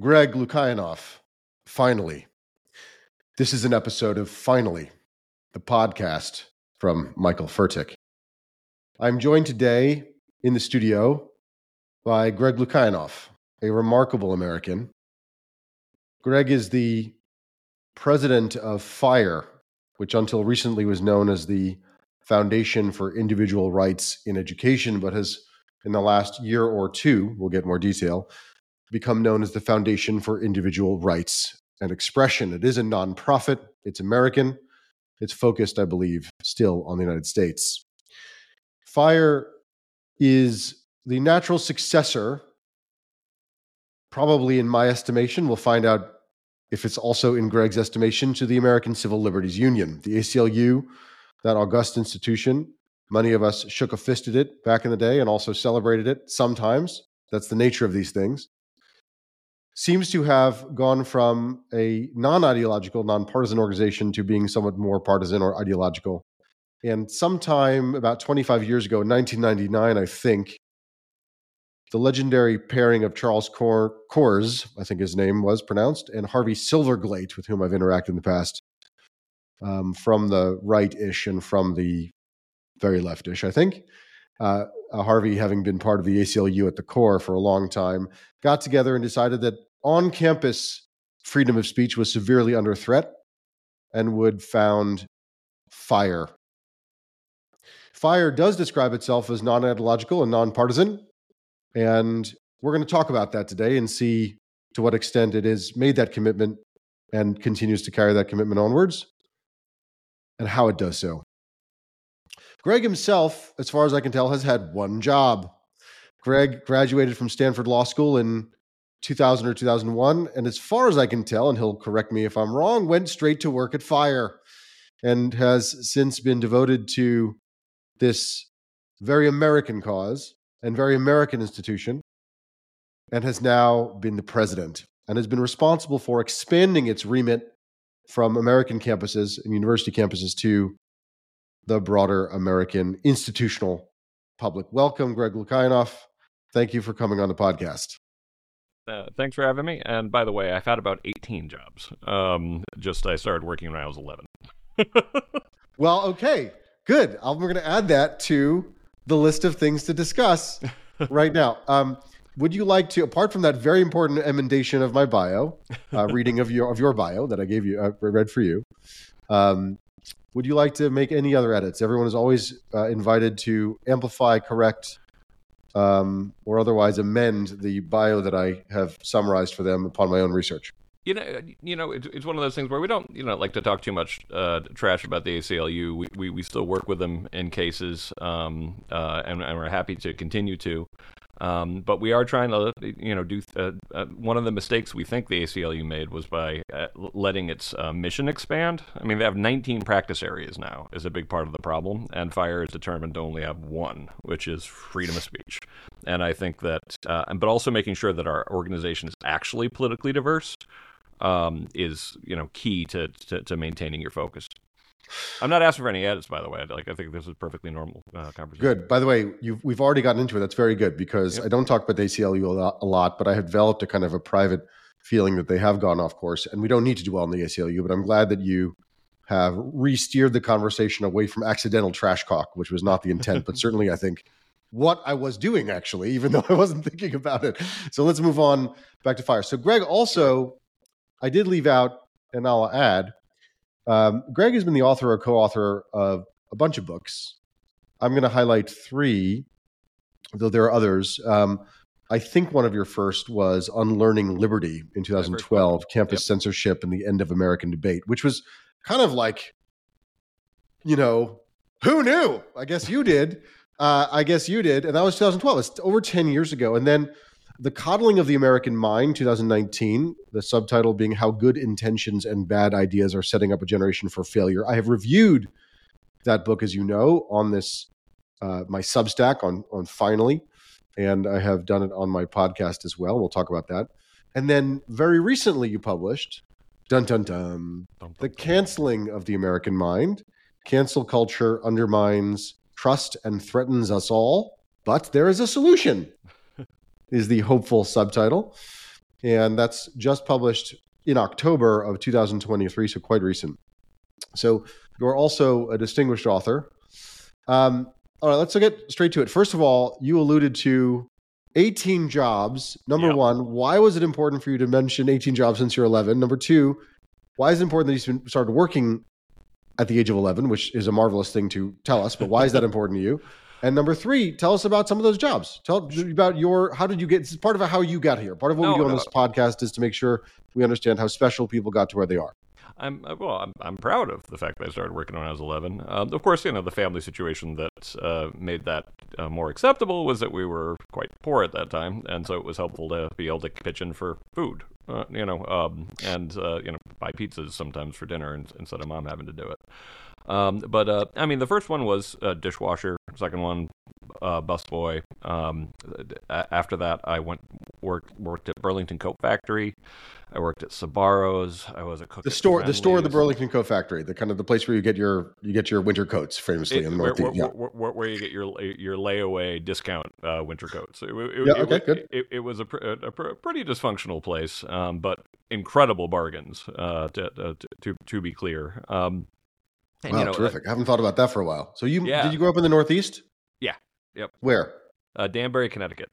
Greg Lukianoff, finally. This is an episode of Finally, the podcast from Michael Fertik. I'm joined today in the studio by Greg Lukianoff, a remarkable American. Greg is the president of FIRE, which until recently was known as the Foundation for Individual Rights in Education, but has in the last year or two, we'll get more detail, become known as the Foundation for Individual Rights and Expression. It is a nonprofit, it's American, it's focused, I believe, still on the United States. FIRE is the natural successor, probably in my estimation, we'll find out if it's also in Greg's estimation, to the American Civil Liberties Union, the ACLU, that august institution. Many of us shook a fist at it back in the day and also celebrated it sometimes. That's the nature of these things seems to have gone from a non ideological, non-partisan organization to being somewhat more partisan or ideological. And sometime about 25 years ago, 1999, I think, the legendary pairing of Charles Cor- Kors, I think his name was pronounced, and Harvey Silverglate, with whom I've interacted in the past, um, from the right ish and from the very leftish, I think. Uh, uh, Harvey, having been part of the ACLU at the core for a long time, got together and decided that on campus freedom of speech was severely under threat and would found FIRE. FIRE does describe itself as non ideological and nonpartisan. And we're going to talk about that today and see to what extent it has made that commitment and continues to carry that commitment onwards and how it does so. Greg himself, as far as I can tell, has had one job. Greg graduated from Stanford Law School in 2000 or 2001. And as far as I can tell, and he'll correct me if I'm wrong, went straight to work at Fire and has since been devoted to this very American cause and very American institution and has now been the president and has been responsible for expanding its remit from American campuses and university campuses to the broader American institutional public. Welcome, Greg Lukianoff. Thank you for coming on the podcast. Uh, thanks for having me. And by the way, I've had about 18 jobs. Um, just I started working when I was 11. well, okay, good. I'm going to add that to the list of things to discuss right now. Um, would you like to, apart from that very important emendation of my bio, uh, reading of your of your bio that I gave you, uh, read for you, um, would you like to make any other edits? Everyone is always uh, invited to amplify, correct, um, or otherwise amend the bio that I have summarized for them upon my own research. You know, you know, it's, it's one of those things where we don't, you know, like to talk too much uh, trash about the ACLU. We, we, we still work with them in cases, um, uh, and, and, we're happy to continue to. Um, but we are trying to, you know, do uh, uh, one of the mistakes we think the ACLU made was by uh, letting its uh, mission expand. I mean, they have 19 practice areas now, is a big part of the problem, and Fire is determined to only have one, which is freedom of speech. And I think that, uh, but also making sure that our organization is actually politically diverse um, is, you know, key to, to, to maintaining your focus. I'm not asking for any edits, by the way. Like I think this is perfectly normal uh, conversation. Good. By the way, we've already gotten into it. That's very good because yep. I don't talk about the ACLU a lot, a lot, but I have developed a kind of a private feeling that they have gone off course, and we don't need to dwell on the ACLU. But I'm glad that you have re-steered the conversation away from accidental trash talk, which was not the intent, but certainly I think what I was doing actually, even though I wasn't thinking about it. So let's move on back to fire. So Greg also, I did leave out, and I'll add um, Greg has been the author or co-author of a bunch of books. I'm going to highlight three, though there are others. Um, I think one of your first was Unlearning Liberty in 2012, Campus yep. Censorship and the End of American Debate, which was kind of like, you know, who knew? I guess you did. Uh, I guess you did. And that was 2012. It's over 10 years ago. And then the Coddling of the American Mind, 2019, the subtitle being How Good Intentions and Bad Ideas Are Setting Up a Generation for Failure. I have reviewed that book, as you know, on this, uh, my Substack on, on Finally, and I have done it on my podcast as well. We'll talk about that. And then very recently, you published dun dun dun, the canceling of the American mind. Cancel culture undermines trust and threatens us all, but there is a solution is the hopeful subtitle. and that's just published in October of 2023, so quite recent. So you're also a distinguished author. Um, all right, let's get straight to it. First of all, you alluded to 18 jobs. Number Yep. one, why was it important for you to mention 18 jobs since you're 11? Number two, why is it important that you started working at the age of 11, which is a marvelous thing to tell us, but why is that important to you? And number three, tell us about some of those jobs. Tell about your, how did you get, this is part of how you got here. Part of what No, we do on this podcast is to make sure we understand how special people got to where they are. I'm uh, well. I'm, I'm proud of the fact that I started working when I was 11. Um, of course, you know the family situation that uh, made that uh, more acceptable was that we were quite poor at that time, and so it was helpful to be able to pitch in for food. Uh, you know, um, and uh, you know, buy pizzas sometimes for dinner in- instead of mom having to do it. Um, but uh, I mean, the first one was uh, dishwasher. Second one, uh, busboy. Um, after that, I went worked worked at Burlington Coat Factory. I worked at Sbarro's. I was a cook. The store, the store of the Burlington Coat Factory, the kind of the place where you get your, you get your winter coats famously It- in the where, Northeast. where, yeah. where, where, you get your your layaway discount uh, winter coats. It, it, Yeah, it, okay, good. It, it was a, pr- a, pr- pretty dysfunctional place, um, but incredible bargains. Uh, to, to to to be clear. Um, and, Wow, you know, uh, terrific. I haven't thought about that for a while. So you Yeah. did you grow up in the Northeast? Yeah. Yep. Where? uh, Danbury, Connecticut.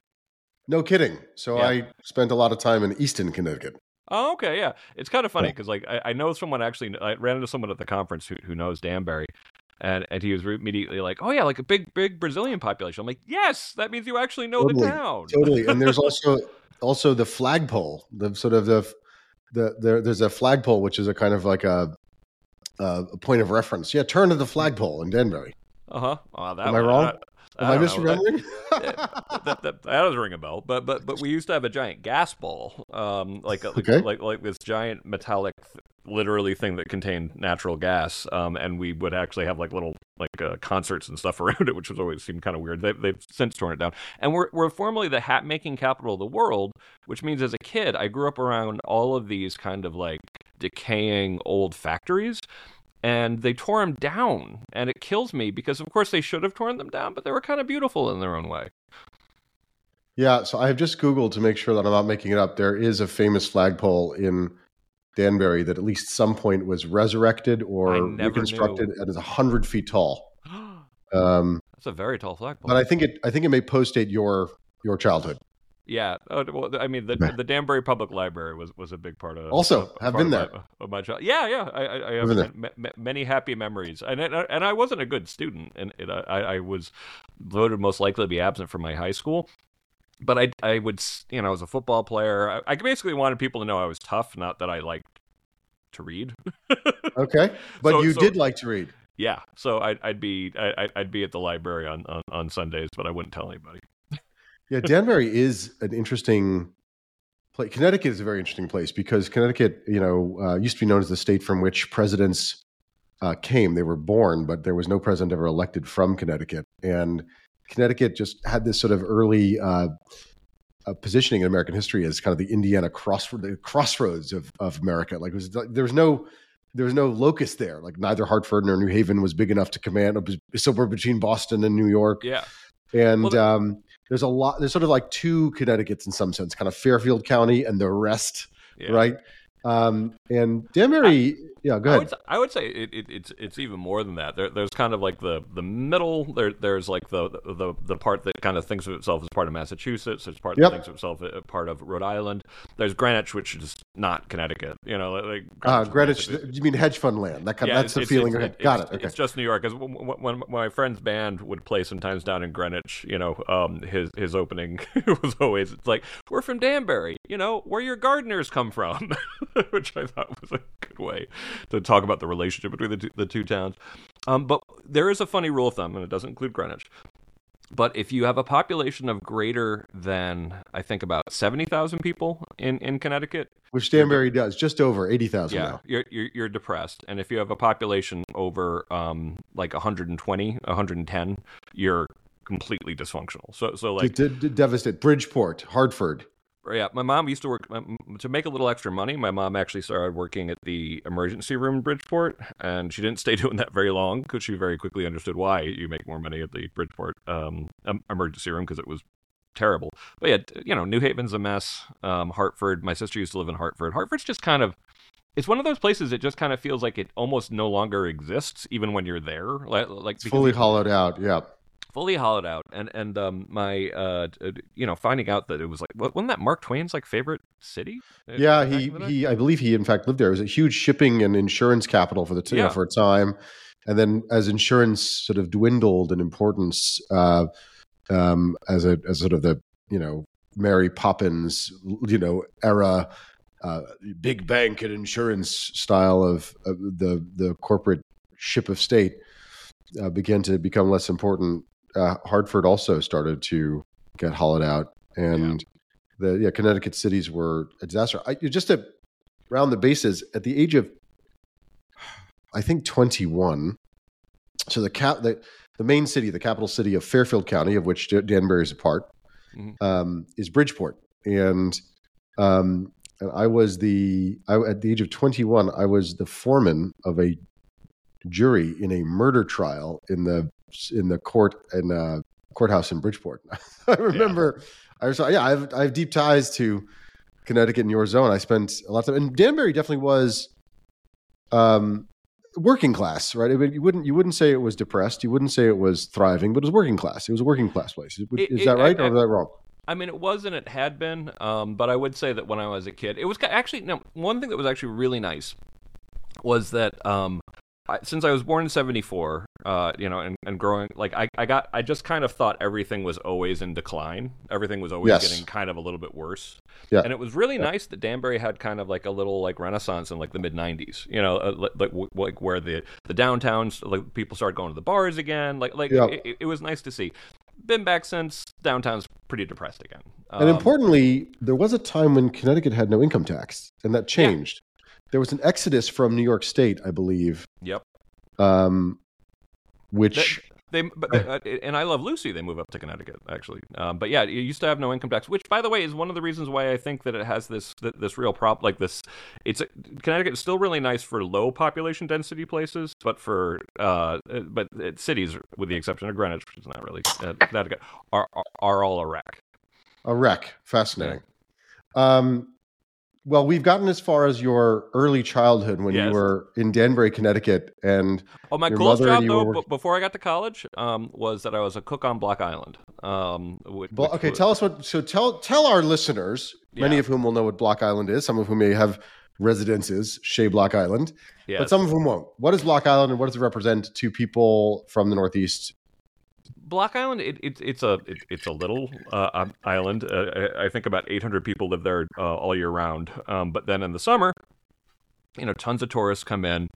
No kidding. So Yeah. I spent a lot of time in Easton, Connecticut. Oh, okay, yeah. It's kind of funny because like I, I know someone actually. I ran into someone at the conference who who knows Danbury. And, and he was immediately like, "Oh yeah, like a big big Brazilian population." I'm like, "Yes, that means you actually know Totally. the town." Totally. And there's also also the flagpole, the sort of the the there, there's a flagpole which is a kind of like a a a point of reference. Yeah, turn to the flagpole in Danbury. Uh huh. That Am I wrong? I- Am I know. That- that, that, that does ring a bell. But but but we used to have a giant gas ball, um, like like Okay. like, like this giant metallic, literally thing that contained natural gas. Um, and we would actually have like little like uh, concerts and stuff around it, which was always seemed kind of weird. They, they've since torn it down. And we're we're formerly the hat making capital of the world, which means as a kid I grew up around all of these kind of like decaying old factories and they tore them down and it kills me because of course they should have torn them down but they were kind of beautiful in their own way yeah, so I have just Googled to make sure that I'm not making it up. There is a famous flagpole in Danbury that at least some point was resurrected or reconstructed and is hundred feet tall. Um, that's a very tall flagpole but I think it I think it may postdate your your childhood. Yeah oh, well, i mean the, the danbury public library was, was a big part of Also, of- have been of my, of my child yeah yeah i, I, I have there. ma- ma- many happy memories and, and uh, and i wasn't a good student and it, uh, I, I was voted most likely to be absent from my high school but I, I would, you know, I was a football player. I, I basically wanted people to know I was tough, not that I liked to read. Okay, but So- you so- did like to read. Yeah, so I'd, I'd be I, I'd- I'd be at the library on, on, on Sundays, but I wouldn't tell anybody. Yeah, Danbury is an interesting place. Connecticut is a very interesting place because Connecticut, you know, uh, used to be known as the state from which presidents uh, came. They were born, but there was no president ever elected from Connecticut. And Connecticut just had this sort of early uh, uh, positioning in American history as kind of the Indiana the crossroads of, of America. Like it was like, there was no there was no locus there. Like neither Hartford nor New Haven was big enough to command. It was somewhere between Boston and New York. Yeah, And Well, um, there's a lot. There's sort of like two Connecticut's in some sense, kind of Fairfield County and the rest, yeah. right? Um, and Danbury, yeah, go I ahead. would, I would say it, it, it's it's even more than that. There, there's kind of like the the middle. There, there's like the, the the part that kind of thinks of itself as part of Massachusetts. There's part Yep. that thinks of itself as part of Rhode Island. There's Greenwich, which is not Connecticut. You know, like Uh, Greenwich, you mean hedge fund land? That kind Yeah, that's the it's- feeling. it's- okay, got it. Okay. It's just New York. Because when, when my friend's band would play sometimes down in Greenwich, you know, um, his his opening was always it's like we're from Danbury, you know, where your gardeners come from, which I thought was a good way to talk about the relationship between the two, the two towns. Um, but there is a funny rule of thumb, and it doesn't include Greenwich. But if you have a population of greater than I think about seventy thousand people in, in Connecticut, Which Danbury does, just over eighty thousand yeah, now. you're, you're you're depressed, and if you have a population over um like 120, 110, you're completely dysfunctional. So so like D- d- devastate Bridgeport, Hartford. Yeah, my mom used to work um, to make a little extra money. My mom actually started working at the emergency room in Bridgeport, and she didn't stay doing that very long because she very quickly understood why you make more money at the Bridgeport um, emergency room because it was terrible. But yeah, you know, New Haven's a mess. Um, Hartford. My sister used to live in Hartford. Hartford's just kind of it's one of those places that just kind of feels like it almost no longer exists, even when you're there. Like, like it's fully hollowed out. Yeah, fully hollowed out. And and um, my uh, you know, finding out that it was like wasn't that Mark Twain's like favorite city? Uh, yeah, he he. I believe he in fact lived there. It was a huge shipping and insurance capital for the t- yeah. you know, for a time. And then as insurance sort of dwindled in importance, uh, um, as a as sort of the you know Mary Poppins you know era uh, big bank and insurance style of, of the the corporate ship of state uh, began to become less important. Uh, Hartford also started to get hollowed out, and yeah. the yeah Connecticut cities were a disaster. I, just to round the bases, at the age of I think twenty one, so the cap the the main city, the capital city of Fairfield County, of which Danbury is a part, mm-hmm. um, is Bridgeport, and um, and I was the I, at the age of 21, I was the foreman of a jury in a murder trial in the in the court in uh, courthouse in Bridgeport. I remember, yeah. I was yeah, I have I have deep ties to Connecticut and your zone. I spent a lot of time, and Danbury definitely was, um, working class, right? I mean, you wouldn't you wouldn't say it was depressed, you wouldn't say it was thriving, but it was working class. It was a working class place. Is, it, is that right, I, I, or is that wrong? I mean, it was and it had been, um, but I would say that when I was a kid, it was actually no. One thing that was actually really nice was that um, I, since I was born in '74, uh, you know, and, and growing, like I, I got, I just kind of thought everything was always in decline. Everything was always yes. getting kind of a little bit worse. Yeah. And it was really yeah. nice that Danbury had kind of like a little like renaissance in like the mid '90s. You know, uh, like like where the the downtowns, like people started going to the bars again. Like like yeah. it, it was nice to see been back since. Downtown's pretty depressed again. Um, and importantly, there was a time when Connecticut had no income tax, and that changed. There was an exodus from New York State, I believe. Yep. Um, which they, but, uh, and I love Lucy. They move up to Connecticut, actually. Um, but yeah, it used to have no income tax, which, by the way, is one of the reasons why I think that it has this this real prop like this. It's Connecticut is still really nice for low population density places, but for uh, but cities, with the exception of Greenwich, which is not really uh, that good, are, are are all a wreck. A wreck, fascinating. Yeah. Um, well, we've gotten as far as your early childhood when yes. you were in Danbury, Connecticut, and oh, my coolest job though, were... before I got to college, um, was that I was a cook on Block Island. Um, which, well, okay, was... tell us what. So tell tell our listeners, yeah. many of whom will know what Block Island is, some of whom may have residences, Shea Block Island, yes. but some of them won't. What is Block Island, and what does it represent to people from the Northeast Block Island, it, it, it's a it, it's a little uh, island. Uh, I, I, think about 800 people live there uh, all year round. Um, but then in the summer, you know, tons of tourists come in.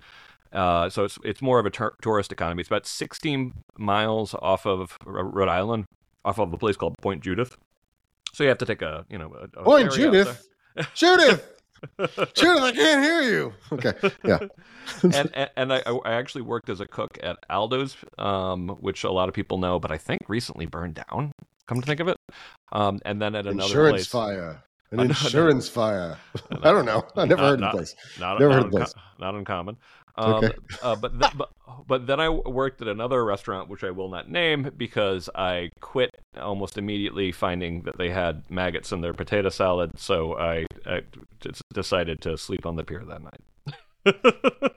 Uh, so it's it's more of a tur- tourist economy. It's about 16 miles off of Rhode Island, off of a place called Point Judith. So you have to take a you know a, a Point Judith, Judith. Judith, I can't hear you. Okay, yeah. and and, and I, I, actually worked as a cook at Aldo's, um, which a lot of people know, but I think recently burned down. Come to think of it, um, and then at another insurance place, fire, an insurance fire. I don't know. I never not, heard of the place. Not, never not heard of place. Not uncommon. Um, okay. uh, but, th- but but then I worked at another restaurant, which I will not name because I quit almost immediately, finding that they had maggots in their potato salad. So I, I decided to sleep on the pier that night.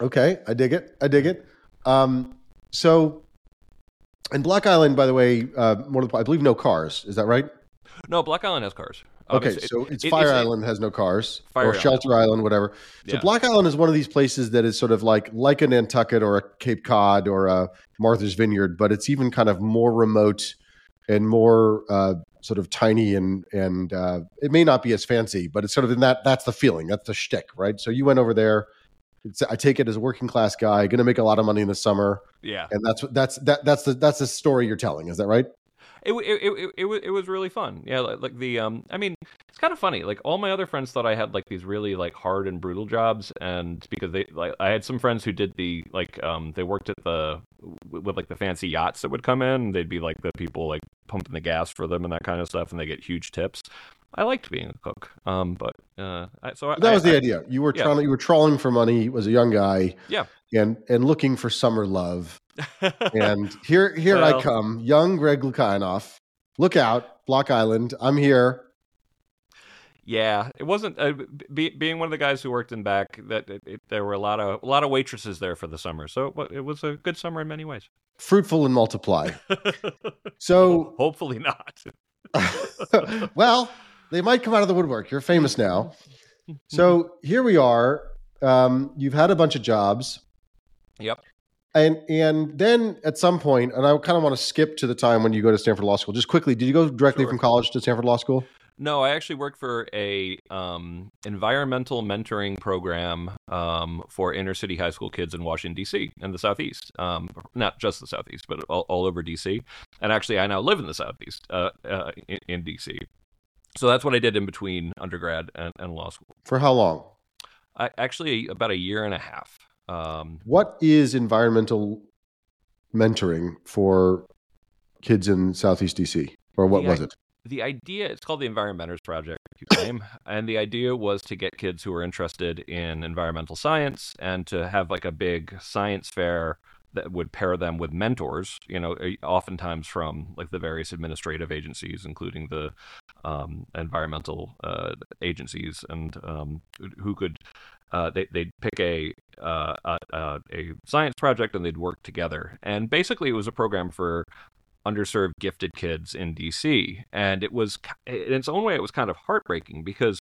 okay, I dig it. I dig it. Um, so, and Block Island, by the way, uh, more I believe no cars. Is that right? No, Block Island has cars. Okay, um, so it's it, Fire it's Island has no cars, Fire or Shelter Island, Island whatever. So yeah. Block Island is one of these places that is sort of like like a Nantucket or a Cape Cod or a Martha's Vineyard, but it's even kind of more remote and more uh, sort of tiny and and uh, it may not be as fancy, but it's sort of in that that's the feeling, that's the shtick, right? So you went over there. I take it as a working class guy, going to make a lot of money in the summer. Yeah, and that's that's that that's the that's the story you're telling. Is that right? It it it it, it, was really fun. Yeah, like, like the um, I mean, it's kind of funny. Like all my other friends thought I had like these really like hard and brutal jobs, and because they like I had some friends who did the like um, they worked at the with like the fancy yachts that would come in. They'd be like the people like pumping the gas for them and that kind of stuff, and they get huge tips. I liked being a cook, um, but uh, I, so that I, was the I, idea. You were yeah. trying, you were trawling for money as a young guy, yeah, and and looking for summer love. and here here well, I come, young Greg Lukianoff, look out, Block Island. I'm here. Yeah, it wasn't uh, be, being one of the guys who worked in back. That it, it, there were a lot of a lot of waitresses there for the summer, so it, it was a good summer in many ways. Fruitful and multiply. so hopefully not. well, they might come out of the woodwork. You're famous now. So here we are. Um, you've had a bunch of jobs. Yep. And and then at some point, and I kind of want to skip to the time when you go to Stanford Law School. Just quickly, did you go directly sure. from college to Stanford Law School? No, I actually worked for a um, environmental mentoring program um, for inner city high school kids in Washington D.C. and the Southeast. Um, not just the Southeast, but all, all, over D.C. And actually, I now live in the Southeast uh, uh, in, in, D.C. So that's what I did in between undergrad and, and law school. For how long? I, actually, about a year and a half. Um, what is environmental mentoring for kids in Southeast DC, or what was it? the idea it's called the environmentors project and the idea was to get kids who are interested in environmental science and to have like a big science fair that would pair them with mentors you know oftentimes from like the various administrative agencies including the um, environmental uh, agencies and um, who could uh, they, they'd pick a, uh, a, a science project and they'd work together and basically it was a program for underserved gifted kids in DC. And it was, in its own way, it was kind of heartbreaking because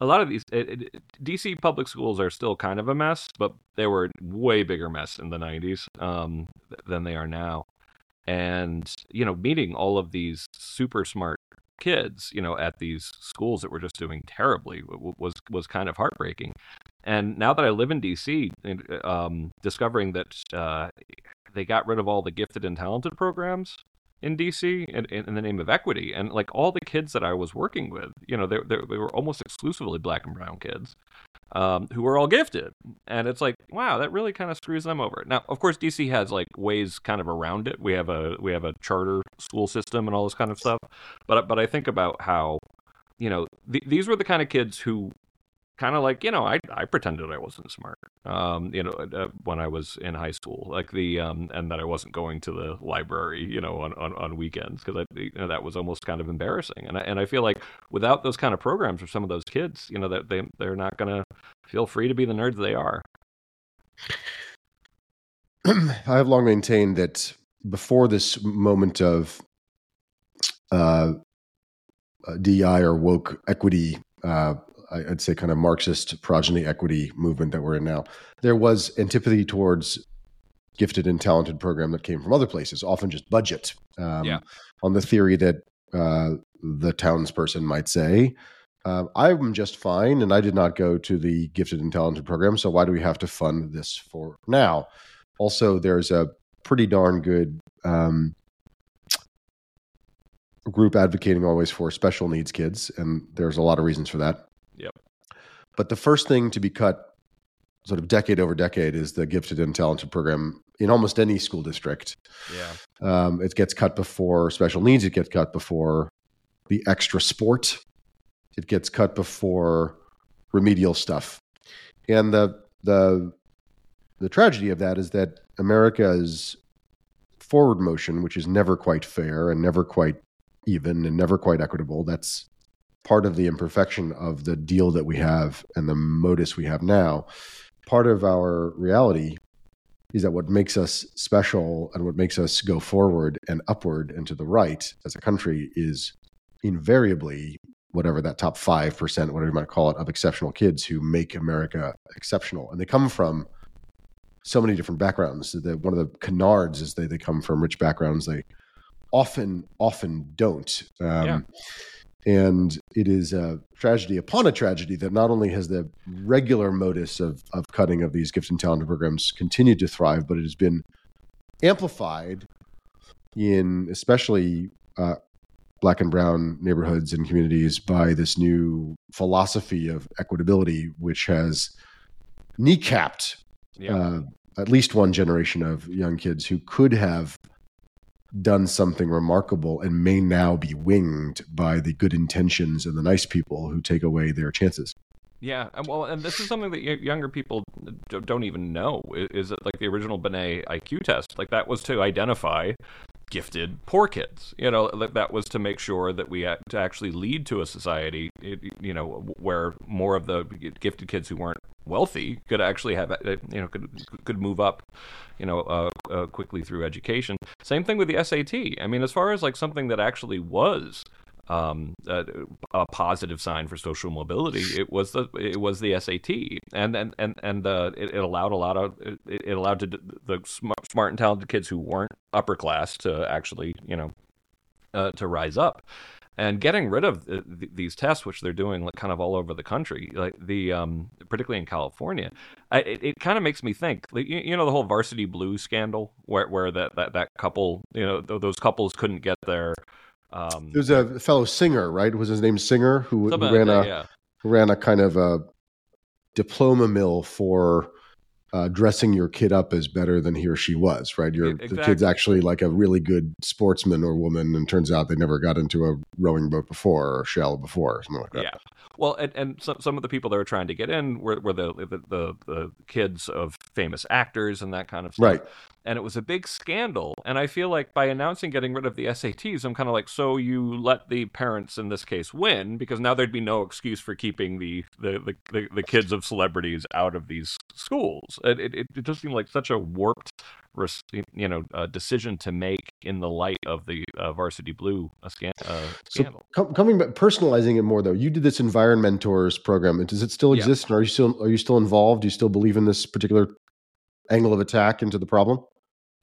a lot of these it, it, DC public schools are still kind of a mess, but they were way bigger mess in the 90s um, than they are now. And, you know, meeting all of these super smart kids, you know, at these schools that were just doing terribly was was kind of heartbreaking. And now that I live in DC, um, discovering that uh, they got rid of all the gifted and talented programs in DC in, in, the name of equity. And like all the kids that I was working with, you know, they, they, they were almost exclusively black and brown kids um, who were all gifted. And it's like, wow, that really kind of screws them over. Now, of course, DC has like ways kind of around it. We have a we have a charter school system and all this kind of stuff. But but I think about how you know th- these were the kind of kids who kind of like you know I I pretended I wasn't smart um you know uh, when I was in high school like the um and that I wasn't going to the library you know on on, on weekends because I you know that was almost kind of embarrassing and I and I feel like without those kind of programs for some of those kids you know that they they're not gonna feel free to be the nerds they are. I have long maintained that before this moment of uh, uh DI or woke equity uh, I'd say kind of Marxist progeny equity movement that we're in now, there was antipathy towards gifted and talented program that came from other places, often just budget. Um, yeah. On the theory that uh, the townsperson might say, uh, I'm just fine, and I did not go to the gifted and talented program, so why do we have to fund this for now? Also, there's a pretty darn good um, group advocating always for special needs kids, and there's a lot of reasons for that. But the first thing to be cut sort of decade over decade is the gifted and talented program in almost any school district. Yeah. Um, it gets cut before special needs, it gets cut before the extra sport, it gets cut before remedial stuff. And the the the tragedy of that is that America's forward motion, which is never quite fair and never quite even and never quite equitable, that's part of the imperfection of the deal that we have and the modus we have now. Part of our reality is that what makes us special and what makes us go forward and upward and to the right as a country is invariably whatever that top 5%, whatever you might call it, of exceptional kids who make America exceptional. And they come from so many different backgrounds. The, one of the canards is they, they come from rich backgrounds. They often, often don't. Um, yeah. And it is a tragedy upon a tragedy that not only has the regular modus of, of cutting of these gift and talent programs continued to thrive, but it has been amplified in especially uh, black and brown neighborhoods and communities by this new philosophy of equitability, which has kneecapped yeah. uh, at least one generation of young kids who could have done something remarkable and may now be winged by the good intentions and the nice people who take away their chances. Yeah, well, and this is something that younger people don't even know. Is it like the original Binet IQ test? Like that was to identify gifted poor kids. You know, that was to make sure that we had to actually lead to a society, you know, where more of the gifted kids who weren't wealthy could actually have, uh, you know, could could move up, you know, uh, uh, quickly through education. Same thing with the SAT. I mean, as far as like something that actually was um, a, a, positive sign for social mobility. It was the it was the SAT, and and and and it, it, allowed a lot of it, it allowed to, the smart, smart and talented kids who weren't upper class to actually you know uh, to rise up. And getting rid of the, the, these tests, which they're doing like kind of all over the country, like the um, particularly in California, I, it, it kind of makes me think. Like, you, you know, the whole Varsity Blue scandal, where where that, that, that couple, you know, those couples couldn't get their um, There's a fellow singer, right? Was his name Singer who, who ran a yeah. ran a kind of a diploma mill for uh, dressing your kid up as better than he or she was, right? Your exactly. the kid's actually like a really good sportsman or woman, and turns out they never got into a rowing boat before or shell before, or something like that. Yeah. Well, and, and some, some of the people that were trying to get in were, were the, the, the, the kids of famous actors and that kind of stuff. Right and it was a big scandal. And I feel like by announcing getting rid of the SATs, I'm kind of like, so you let the parents in this case win because now there'd be no excuse for keeping the the, the, the, the kids of celebrities out of these schools. It, it, it just seemed like such a warped you know uh, decision to make in the light of the uh, varsity blue uh, scan, uh, scandal. So com- coming back, personalizing it more though, you did this Environmentors program. Does it still exist? Yeah. And are you still are you still involved? Do you still believe in this particular angle of attack into the problem?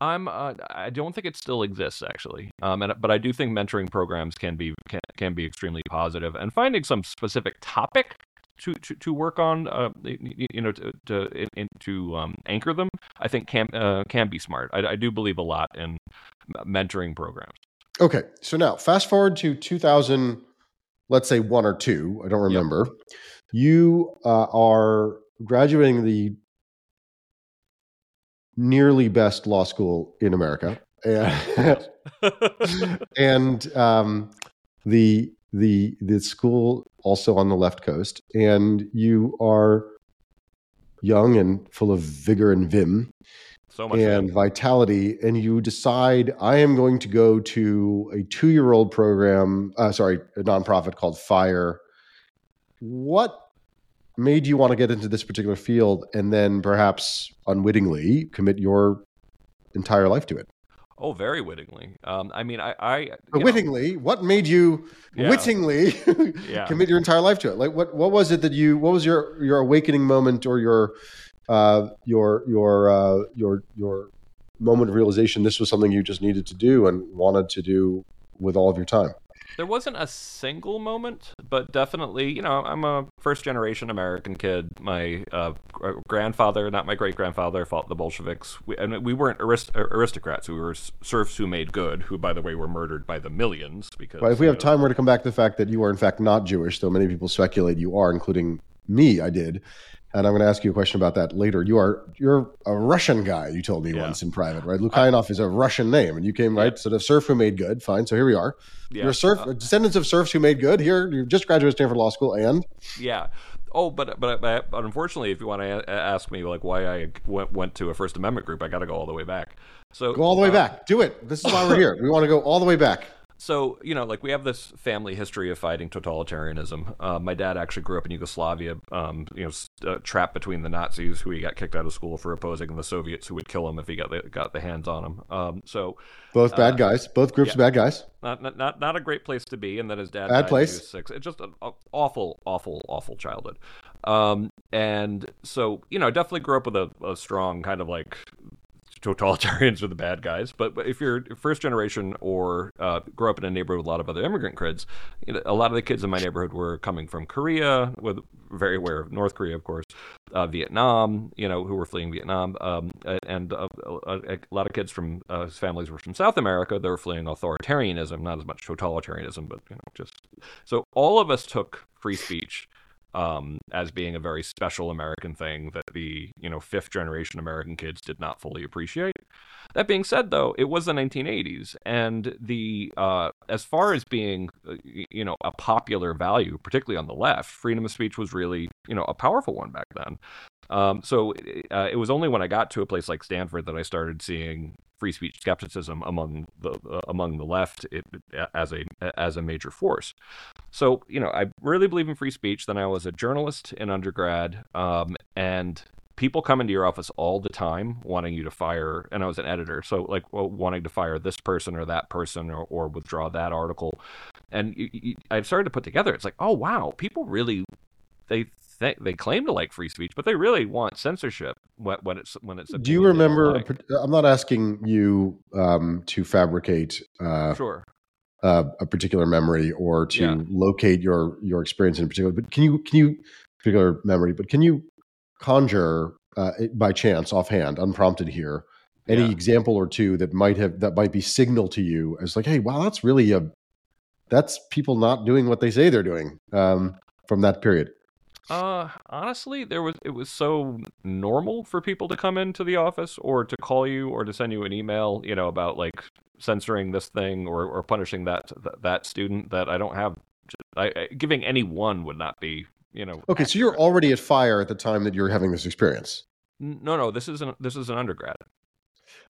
I'm uh, I don't think it still exists actually, um, and, but I do think mentoring programs can be can, can be extremely positive, and finding some specific topic to to, to work on, uh, you know, to to, in, to um, anchor them, I think can uh, can be smart. I, I do believe a lot in mentoring programs. Okay, so now fast forward to 2000, let's say one or two. I don't remember. Yep. You uh, are graduating the nearly best law school in America, and, um, the the the school also on the left coast, and you are young and full of vigor and vim. So much and vitality, and you decide I am going to go to a two-year-old program. Uh, sorry, a nonprofit called Fire. What made you want to get into this particular field and then perhaps unwittingly commit your entire life to it? Oh, very wittingly. Um, I mean, I, I wittingly. Know, what made you yeah. wittingly yeah. commit your entire life to it? Like, what what was it that you? What was your your awakening moment or your uh, your your uh, your your moment of realization? This was something you just needed to do and wanted to do with all of your time there wasn't a single moment, but definitely, you know, I'm a first generation American kid. My uh, grandfather, not my great grandfather, fought the Bolsheviks. We, and we weren't arist- aristocrats. We were serfs who made good, who, by the way, were murdered by the millions. Because well, if we have know, time, we're to come back to the fact that you are, in fact, not Jewish, though many people speculate you are, including me. I did and I'm going to ask you a question about that later. You are you're a Russian guy. You told me yeah. once in private, right? Lukyanov is a Russian name, and you came right. So the serf who made good. Fine. So here we are. Yeah. You're a serf, uh, descendants of serfs who made good. Here, you just graduated Stanford Law School, and yeah. Oh, but, but but unfortunately, if you want to ask me like why I went, went to a First Amendment group, I got to go all the way back. So go all the way uh, back. Do it. This is why we're here. We want to go all the way back so you know like we have this family history of fighting totalitarianism. Uh, my dad actually grew up in yugoslavia um, you know uh, trapped between the nazis who he got kicked out of school for opposing and the soviets who would kill him if he got the, got the hands on him. Um, so both bad uh, guys. Both groups yeah, bad guys. Not, not, not not a great place to be and then his dad bad place. six. It's just an awful awful awful childhood. Um, and so you know definitely grew up with a, a strong kind of like totalitarians are the bad guys. But, if you're first generation or uh, grow up in a neighborhood with a lot of other immigrant kids, you know, a lot of the kids in my neighborhood were coming from Korea, with very aware of North Korea, of course, uh, Vietnam, you know, who were fleeing Vietnam, um, and uh, a, a, lot of kids from uh, families were from South America. They were fleeing authoritarianism, not as much totalitarianism, but you know, just so all of us took free speech um, as being a very special American thing that the you know fifth generation American kids did not fully appreciate. That being said, though, it was the 1980s, and the uh, as far as being uh, you know a popular value, particularly on the left, freedom of speech was really you know a powerful one back then. Um, so uh, it was only when I got to a place like Stanford that I started seeing free speech skepticism among the uh, among the left it, as a as a major force. So you know, I really believe in free speech. Then I was a journalist in undergrad, um, and people come into your office all the time wanting you to fire and i was an editor so like well, wanting to fire this person or that person or, or withdraw that article and you, you, i started to put together it's like oh wow people really they th- they claim to like free speech but they really want censorship when, when it's when it's do you remember like. i'm not asking you um, to fabricate uh, sure uh, a particular memory or to yeah. locate your your experience in particular but can you can you particular memory but can you conjure uh, by chance, offhand, unprompted here, any yeah. example or two that might have that might be signal to you as like, hey, wow, that's really a that's people not doing what they say they're doing um, from that period. Uh, honestly, there was it was so normal for people to come into the office or to call you or to send you an email, you know, about like censoring this thing or or punishing that that student that I don't have. I, I, giving any one would not be you know. Okay, accurate. so you're already at fire at the time that you're having this experience. No, no, this is an this is an undergrad.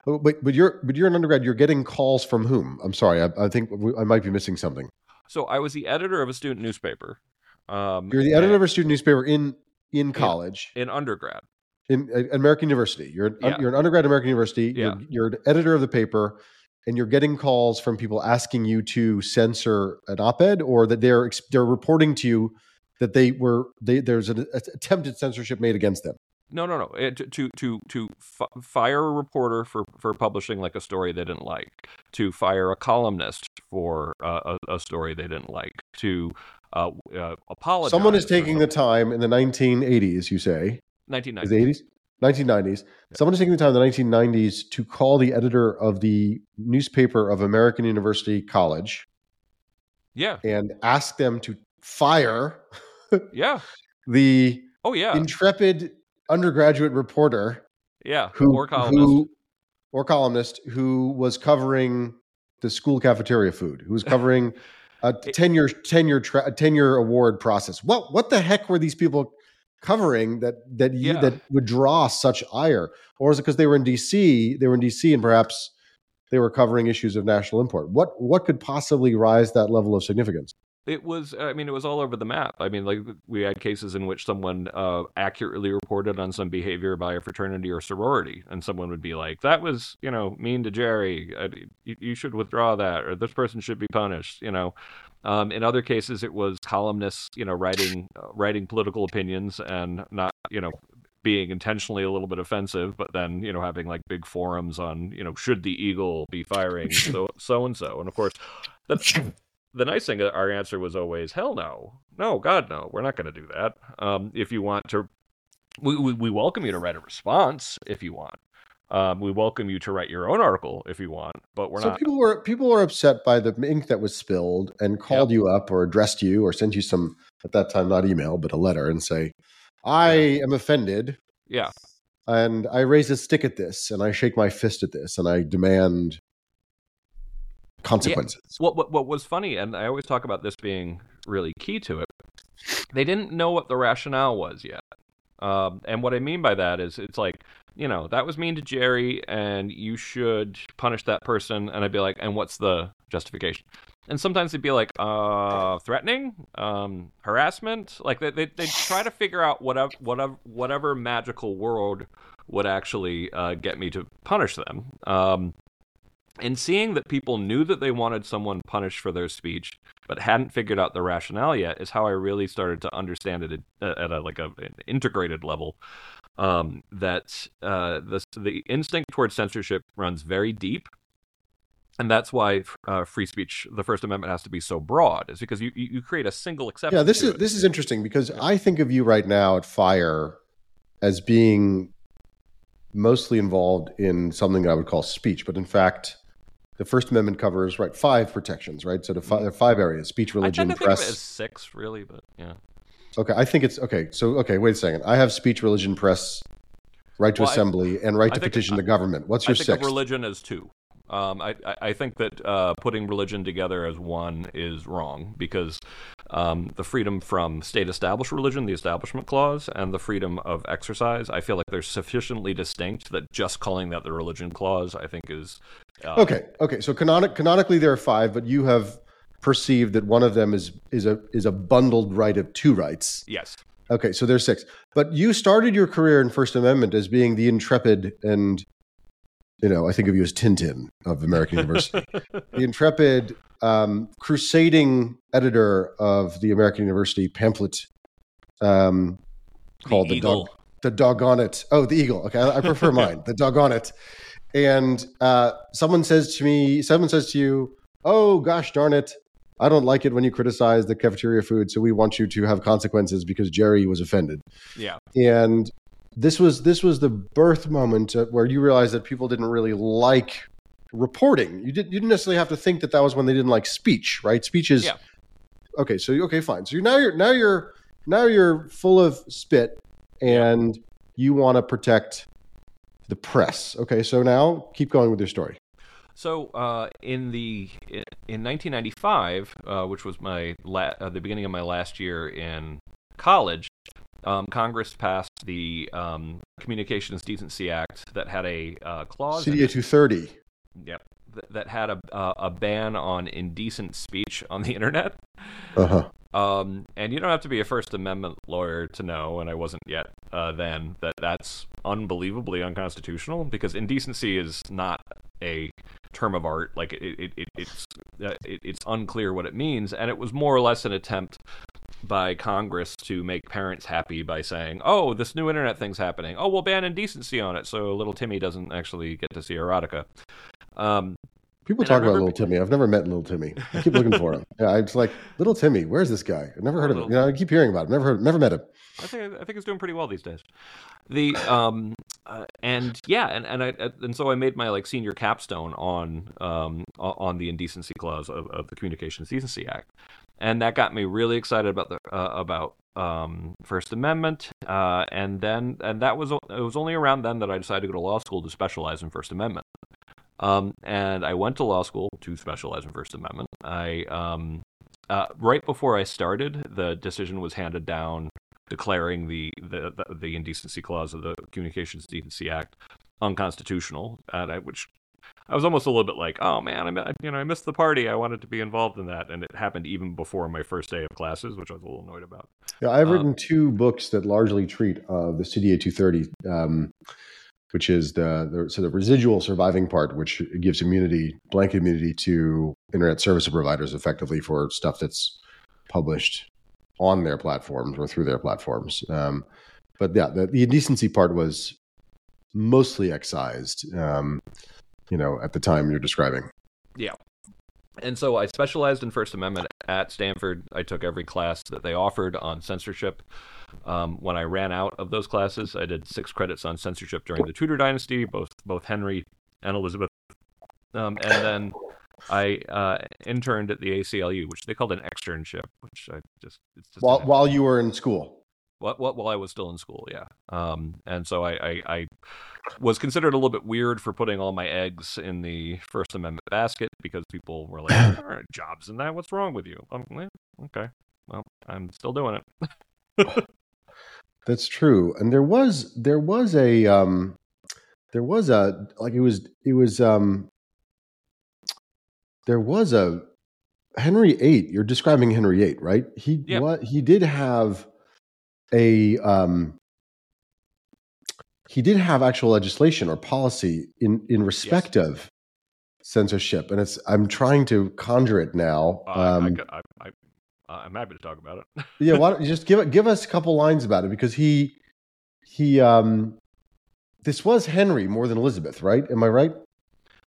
Oh, but but you're but you're an undergrad. You're getting calls from whom? I'm sorry, I, I think I might be missing something. So I was the editor of a student newspaper. Um, you're the editor of a student newspaper in in college in, in undergrad in uh, American University. You're yeah. you're an undergrad at American University. Yeah. You're, you're an editor of the paper, and you're getting calls from people asking you to censor an op-ed, or that they're they're reporting to you that they were they, there's an attempted censorship made against them. No, no, no. It, to to to, to f- fire a reporter for for publishing like a story they didn't like, to fire a columnist for uh, a, a, story they didn't like, to uh, uh, apologize. Someone is taking the time in the 1980s. You say 1990s. The 80s. 1990s. Yeah. Someone is taking the time in the 1990s to call the editor of the newspaper of American University College. Yeah. And ask them to fire yeah. The oh yeah intrepid undergraduate reporter. Yeah. Who or columnist. Who, or columnist who was covering the school cafeteria food, who was covering a tenure tenure tra- tenure award process. What what the heck were these people covering that that you, yeah. that would draw such ire? Or is it because they were in DC? They were in DC, and perhaps they were covering issues of national import. What what could possibly rise that level of significance? It was i mean it was all over the map. I mean like we had cases in which someone uh, accurately reported on some behavior by a fraternity or sorority and someone would be like that was you know mean to jerry. You, you, should withdraw that or this person should be punished you know? Um, in other cases it was columnists you know writing uh, writing political opinions and not you know being intentionally a little bit offensive, but then you know having like big forums on you know should the eagle be firing so so and so, and of course that's the nice thing, our answer was always, hell no. No, God, no. We're not going to do that. Um, if you want to, we, we, we, welcome you to write a response if you want. Um, we welcome you to write your own article if you want, but we're not so not. people were people were upset by the ink that was spilled and called yep. you up or addressed you or sent you some at that time not email but a letter and say, "I yeah. am offended." Yeah. And I raise a stick at this, and I shake my fist at this, and I demand consequences. Yeah. What, what, what was funny, and I always talk about this being really key to it, they didn't know what the rationale was yet. Um, and what I mean by that is, it's like, you know, that was mean to Jerry, and you should punish that person. And I'd be like, and what's the justification? And sometimes they'd be like, uh, threatening, um, harassment. Like they they they try to figure out whatever whatever whatever magical world would actually uh, get me to punish them. Um, and seeing that people knew that they wanted someone punished for their speech, but hadn't figured out the rationale yet, is how I really started to understand it at, a like a, an integrated level. Um, that uh, the the instinct towards censorship runs very deep, and that's why uh, free speech, the First Amendment, has to be so broad. Is because you you create a single exception. Yeah, this is it. this is interesting because I think of you right now at Fire as being mostly involved in something I would call speech, but in fact the First Amendment covers right five protections, right? So the five, five areas: speech, religion, I press. Think of it as six, really, but yeah. Okay, I think it's okay. So okay, wait a second. I have speech, religion, press, right to well, assembly, I, and right to petition I, the government. What's your I sixth? religion is two. Um, I, I think that uh, putting religion together as one is wrong because um, the freedom from state established religion, the Establishment Clause, and the freedom of exercise, I feel like they're sufficiently distinct that just calling that the religion clause, I think, is uh, okay. Okay, so canonic, canonically there are five, but you have perceived that one of them is is a is a bundled right of two rights. Yes. Okay, so there's six. But you started your career in First Amendment as being the intrepid and you know, I think of you as Tintin of American University, the intrepid, um, crusading editor of the American University pamphlet um, called the, the dog, the doggone it. Oh, the eagle. Okay, I, I prefer mine. The doggone it. And uh, someone says to me, someone says to you, "Oh gosh darn it, I don't like it when you criticize the cafeteria food, so we want you to have consequences because Jerry was offended." Yeah. And this was this was the birth moment where you realized that people didn't really like reporting. You didn't you didn't necessarily have to think that that was when they didn't like speech, right? Speech is yeah. okay. So okay, fine. So now you're now you're now you're full of spit, and you want to protect the press. Okay, so now keep going with your story. So uh, in the in 1995, uh, which was my la- uh, the beginning of my last year in college, um, Congress passed the um, Communications Decency Act that had a uh, clause. CDA 230. Yep. Th- that had a uh, a ban on indecent speech on the internet. Uh huh. Um, and you don't have to be a First Amendment lawyer to know, and I wasn't yet uh, then, that that's unbelievably unconstitutional because indecency is not a term of art. Like it, it, it it's uh, it, it's unclear what it means, and it was more or less an attempt by Congress to make parents happy by saying, "Oh, this new internet thing's happening. Oh, we'll ban indecency on it, so little Timmy doesn't actually get to see erotica." Um, People talk about Little Timmy. I've never met Little Timmy. I keep looking for him. Yeah, it's like Little Timmy. Where's this guy? I've never heard of him. You know, I keep hearing about him. Never heard. Never met him. I think I think he's doing pretty well these days. The um uh, and yeah, and and I and so I made my like senior capstone on um on the indecency clause of, of the Communications Decency Act, and that got me really excited about the uh, about um, First Amendment. Uh, and then and that was it was only around then that I decided to go to law school to specialize in First Amendment. Um, and I went to law school to specialize in First Amendment. I um, uh, right before I started, the decision was handed down declaring the, the, the, the indecency clause of the Communications Decency Act unconstitutional, I, which I was almost a little bit like, oh man, I you know I missed the party. I wanted to be involved in that, and it happened even before my first day of classes, which I was a little annoyed about. Yeah, I've um, written two books that largely treat uh, the CDA 230, um, which is the, the so the residual surviving part, which gives immunity, blanket immunity to internet service providers, effectively for stuff that's published on their platforms or through their platforms. Um, but yeah, the, the indecency part was mostly excised. Um, you know, at the time you're describing. Yeah. And so I specialized in First Amendment at Stanford. I took every class that they offered on censorship. Um, when I ran out of those classes, I did six credits on censorship during the Tudor dynasty, both both Henry and Elizabeth. Um, and then I uh, interned at the ACLU, which they called an externship, which I just, just while while you were in school. What, what, while I was still in school, yeah. Um, and so I, I, I, was considered a little bit weird for putting all my eggs in the First Amendment basket because people were like, "All right, jobs in that. What's wrong with you?" I'm like, okay, well, I'm still doing it. That's true, and there was there was a um, there was a like it was it was um, there was a Henry VIII. You're describing Henry VIII, right? He yep. what he did have a um, he did have actual legislation or policy in in respect yes. of censorship, and it's I'm trying to conjure it now. Uh, um, I, I, I, am happy to talk about it. yeah, why don't you just give it give us a couple lines about it because he he um this was Henry more than Elizabeth, right? Am I right?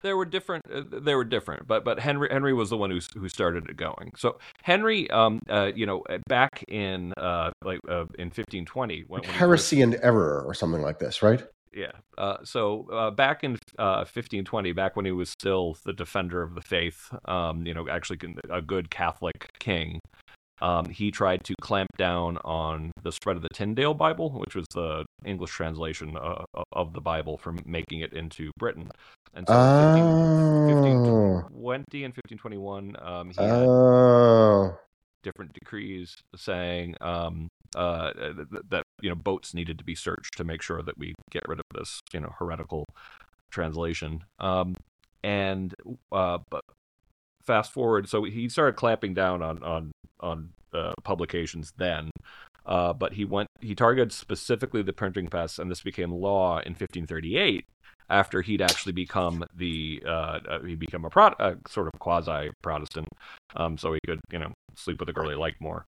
there were different. Uh, they were different, but but Henry Henry was the one who who started it going. So Henry, um, uh, you know, uh, back in uh, like uh, in 1520, when, when heresy first, and error or something like this, right? Yeah. Uh, so uh, back in uh, 1520, back when he was still the defender of the faith, um, you know, actually a good Catholic king, um, he tried to clamp down on the spread of the Tyndale Bible, which was the English translation uh, of the Bible, from making it into Britain. And so Oh. 1520 and 1521, um, he had Oh. different decrees saying um, uh, th- th- that you know boats needed to be searched to make sure that we get rid of this you know heretical translation. Um, and uh, but fast forward, so he started clamping down on on on uh, publications then. Uh, but he went he targeted specifically the printing press, and this became law in 1538 after he'd actually become the uh, uh, he become a pro- sort of quasi Protestant, um, so he could you know sleep with a girl he liked more,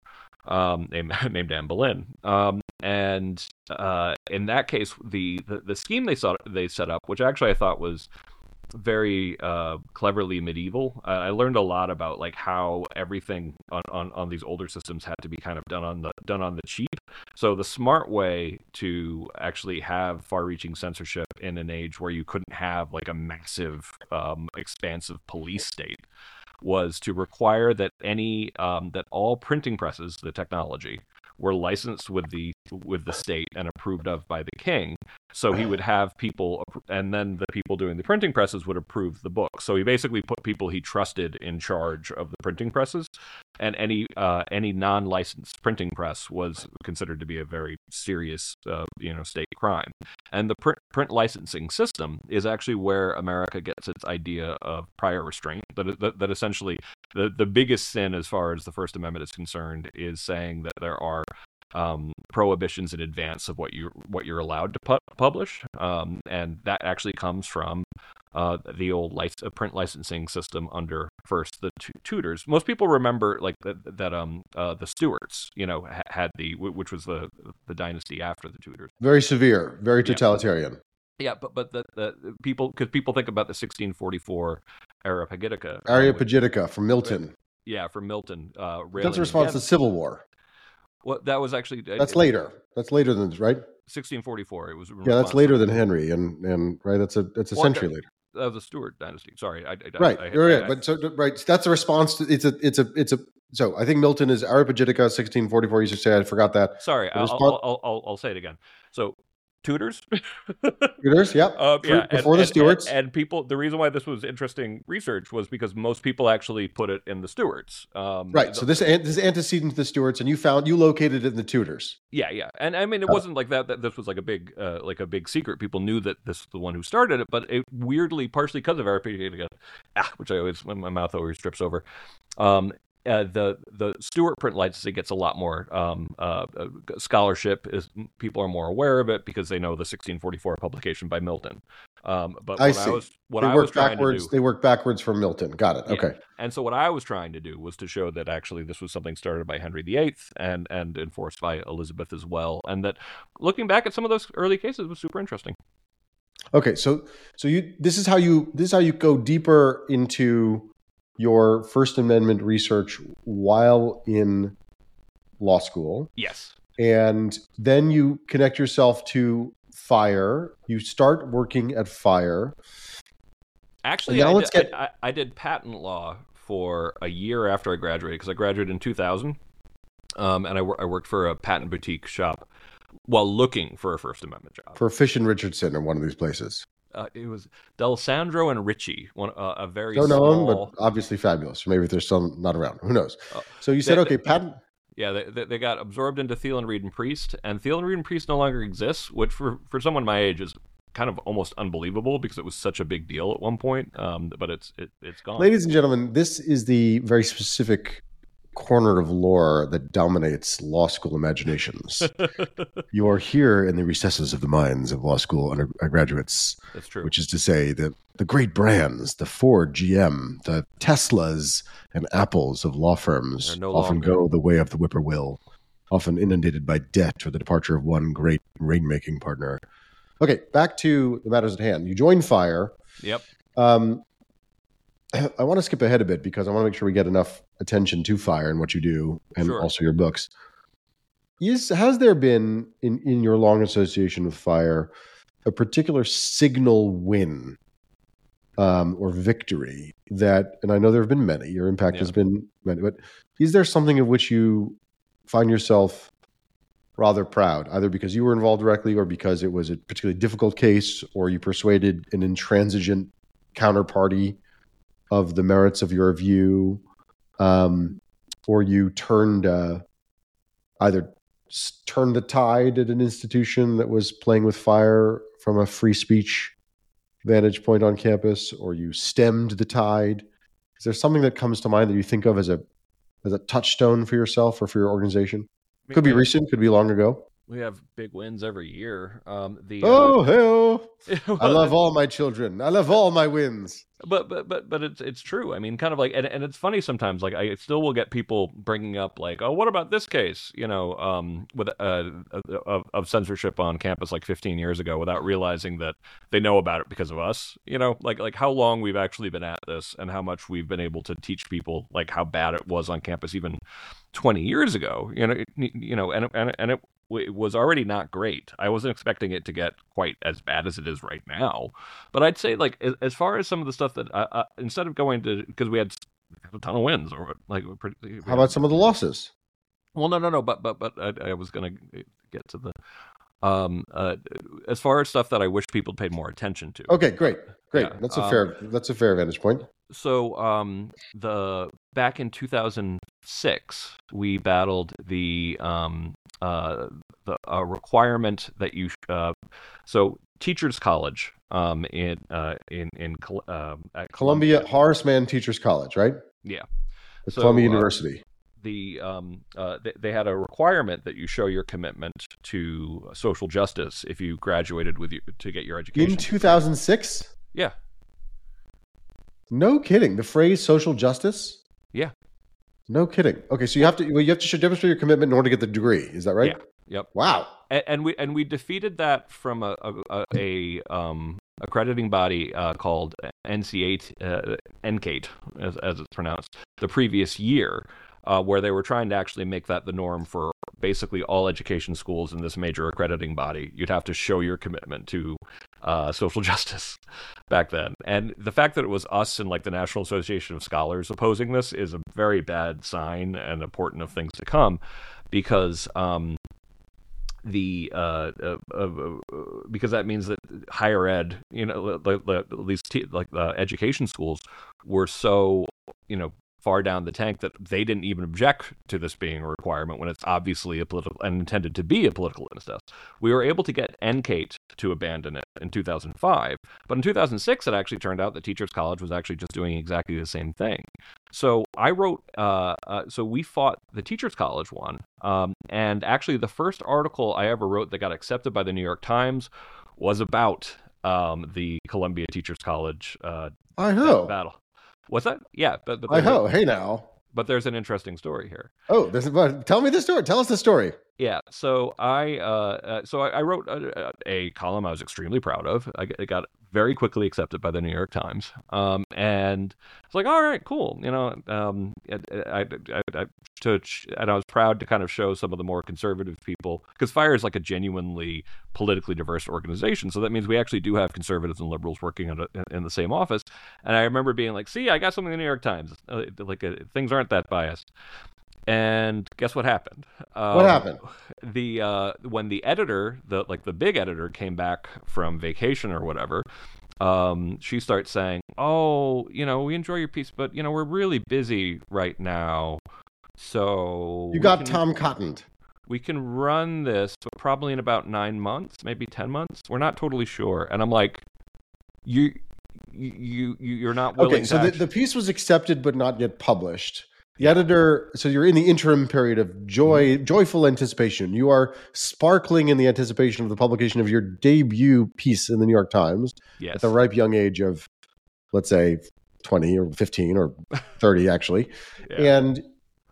um, named named Anne Boleyn. Um, and uh, in that case, the, the the scheme they saw they set up, which actually I thought was very uh, cleverly medieval. I learned a lot about like how everything on, on, on these older systems had to be kind of done on the done on the cheap. So the smart way to actually have far-reaching censorship in an age where you couldn't have like a massive, um, expansive police state was to require that any um, that all printing presses, the technology, were licensed with the with the state and approved of by the king. So he would have people, and then the people doing the printing presses would approve the book. So he basically put people he trusted in charge of the printing presses, and any uh, any non-licensed printing press was considered to be a very serious, uh, you know, state crime. And the print, print licensing system is actually where America gets its idea of prior restraint. That that, that essentially the the biggest sin as far as the First Amendment is concerned is saying that there are um, prohibitions in advance of what you what you're allowed to pu- publish, um, and that actually comes from uh, the old lic- uh, print licensing system under first the tu- Tudors. Most people remember like that, that um uh, the Stuarts, you know, ha- had the wh- which was the the dynasty after the Tudors. Very severe, very Yeah. totalitarian. Yeah, but but the, the people because people think about the 1644 Areopagitica. Areopagitica from Milton. yeah, from Milton. Uh, That's a response to against- Civil War. Well, that was actually uh, That's later. That's later than right. 1644. It was Yeah, that's later than Henry, and and right. That's a that's a century later. Of the Stuart dynasty. Sorry, I, I, Right, I, right, But so right, that's a response to it's a it's a it's a. So I think Milton is Areopagitica, sixteen forty four. You should say I forgot that. sorry, I'll, respon- I'll, I'll, I'll, I'll say it again. So Tudors. Tudors, yep. Uh, Fr- yeah, and- before the and- Stuarts. and, and people. The reason why this was interesting research was because most people actually put it in the Stuarts. Um, Right. So this an- this is antecedent to the Stuarts, and you found you located it in the Tudors. Yeah, yeah, and I mean, it Oh. wasn't like that. That this was like a big, uh, like a big secret. People knew that this was the one who started it, but it weirdly, partially because of Areopagitica, ah, which I always, my mouth always drips over. Um, uh, the the Stuart print licensing gets a lot more um, uh, scholarship. Is people are more aware of it because they know the 1644 publication by Milton. Um, but I what see. I was what they I was work trying backwards. to do, They work backwards from Milton. Got it. Yeah. Okay. and so what I was trying to do was to show that actually this was something started by Henry VIII and and enforced by Elizabeth as well, and that looking back at some of those early cases was super interesting. Okay. So so you this is how you this is how you go deeper into your First Amendment research while in law school, Yes. and then you connect yourself to Fire. You start working at Fire. Actually, Now I, let's did, get- I, I, I did patent law for a year after I graduated because I graduated in 2000, um, and I, I worked for a patent boutique shop while looking for a First Amendment job. for Fish and Richardson or one of these places. Uh, it was D'Alessandro and Ritchie, one uh, a very Don't know them, but obviously fabulous. Maybe they're still not around. Who knows? Oh. So you said, They- okay, patent. Yeah, they, they, they got absorbed into Thelen, Reid, and Priest, and Thelen, Reid, and Priest no longer exists, which for, for someone my age is kind of almost unbelievable because it was such a big deal at one point. Um, but it's it, it's gone. Ladies and gentlemen, this is the very specific corner of lore that dominates law school imaginations. you are here in the recesses of the minds of law school undergraduates, That's true. which is to say that the great brands, the Ford, GM, the Teslas, and Apples of law firms no often longer. go the way of the whippoorwill, often inundated by debt or the departure of one great rainmaking partner. Okay, back to the matters at hand. You join Fire. Yep. Um, I want to skip ahead a bit because I want to make sure we get enough attention to Fire and what you do, and Sure. also your books. Is has there been in in your long association with Fire a particular signal win um, or victory that, and I know there have been many, your impact Yeah. has been many, but is there something of which you find yourself rather proud, either because you were involved directly or because it was a particularly difficult case or you persuaded an intransigent counterparty of the merits of your view, um, or you turned uh, either turned the tide at an institution that was playing with fire from a free speech vantage point on campus, or you stemmed the tide. Is there something that comes to mind that you think of as a as a touchstone for yourself or for your organization? Could be recent, could be long ago. We have big wins every year. Um, the uh, Oh, hell! I love all my children. I love all my wins. but but but but it's it's true. I mean, kind of like, and, and it's funny sometimes. Like, I still will get people bringing up like, oh, what about this case? You know, um, with uh, of, of censorship on campus like 15 years ago, without realizing that they know about it because of us. You know, like like how long we've actually been at this, and how much we've been able to teach people like how bad it was on campus even 20 years ago. You know, it- you know, and and and it it was already not great. I wasn't expecting it to get quite as bad as it is right now. But I'd say, like, as, far as some of the stuff that, uh, uh, instead of going to, because we had a ton of wins, or like, pretty, How about some of the losses? well, no, no, no, but but but I, I was gonna get to the, um, uh, as far as stuff that I wish people paid more attention to. Okay, great, great. Yeah, That's a um, fair. That's a fair vantage point. so um the back in 2006 we battled the um uh the a requirement that you uh so teachers college um in uh in in Col- um at Columbia Horace Mann Teachers College, right? Yeah. So, Columbia uh, University. the um uh they, they had a requirement that you show your commitment to social justice if you graduated with you to get your education In 2006? yeah No kidding. The phrase social justice? Yeah. No kidding. Okay, so you have to well, you have to show, demonstrate your commitment in order to get the degree. Is that right? Yeah. Yep. Wow. and, and we and we defeated that from a a, a, a um accrediting body uh, called NC8 uh, NCATE as, as it's pronounced the previous year. Uh, where they were trying to actually make that the norm for basically all education schools in this major accrediting body. You'd have to show your commitment to uh, social justice back then. And the fact that it was us and like the National Association of Scholars opposing this is a very bad sign and important of things to come because um, the uh, uh, uh, because that means that higher ed, you know, the, the, at least like uh, education schools were so you know far down the tank that they didn't even object to this being a requirement when it's obviously a political and intended to be a political test. We were able to get NCATE to abandon it in 2005, but in 2006 it actually turned out that Teachers College was actually just doing exactly the same thing. So I wrote, uh, uh, so we fought the Teachers College one, um, and actually the first article I ever wrote that got accepted by the New York Times was about um, the Columbia Teachers College uh, I ho. battle. What's that? Yeah, but but I there's, ho. Hey now. but there's an interesting story here. Oh, this is, but tell me the story. Tell us the story. Yeah, so I uh, uh, so I, I wrote a, a column I was extremely proud of. I, got very quickly accepted by the New York Times, um, and it's like, all right, cool, you know. Um, I, I, I, I, to, and I was proud to kind of show some of the more conservative people because Fire is like a genuinely politically diverse organization, so that means we actually do have conservatives and liberals working in, a, in the same office. And I remember being like, see, I got something in the New York Times. Uh, like uh, things aren't that biased. And guess what happened? Um, What happened? the uh, when the editor, the like the big editor, came back from vacation or whatever, um, she starts saying, "Oh, you know, we enjoy your piece, but you know, we're really busy right now, so You got can- Tom Cottoned. We can run this, but probably in about nine months, maybe ten months. We're not totally sure." And I'm like, "You, you, you you're not willing to Okay, so to." the, the piece was accepted but not yet published. The editor, so you're in the interim period of joy, joyful anticipation. You are sparkling in the anticipation of the publication of your debut piece in the New York Times yes. at the ripe young age of, let's say, 20 or 15 or 30, actually. Yeah. And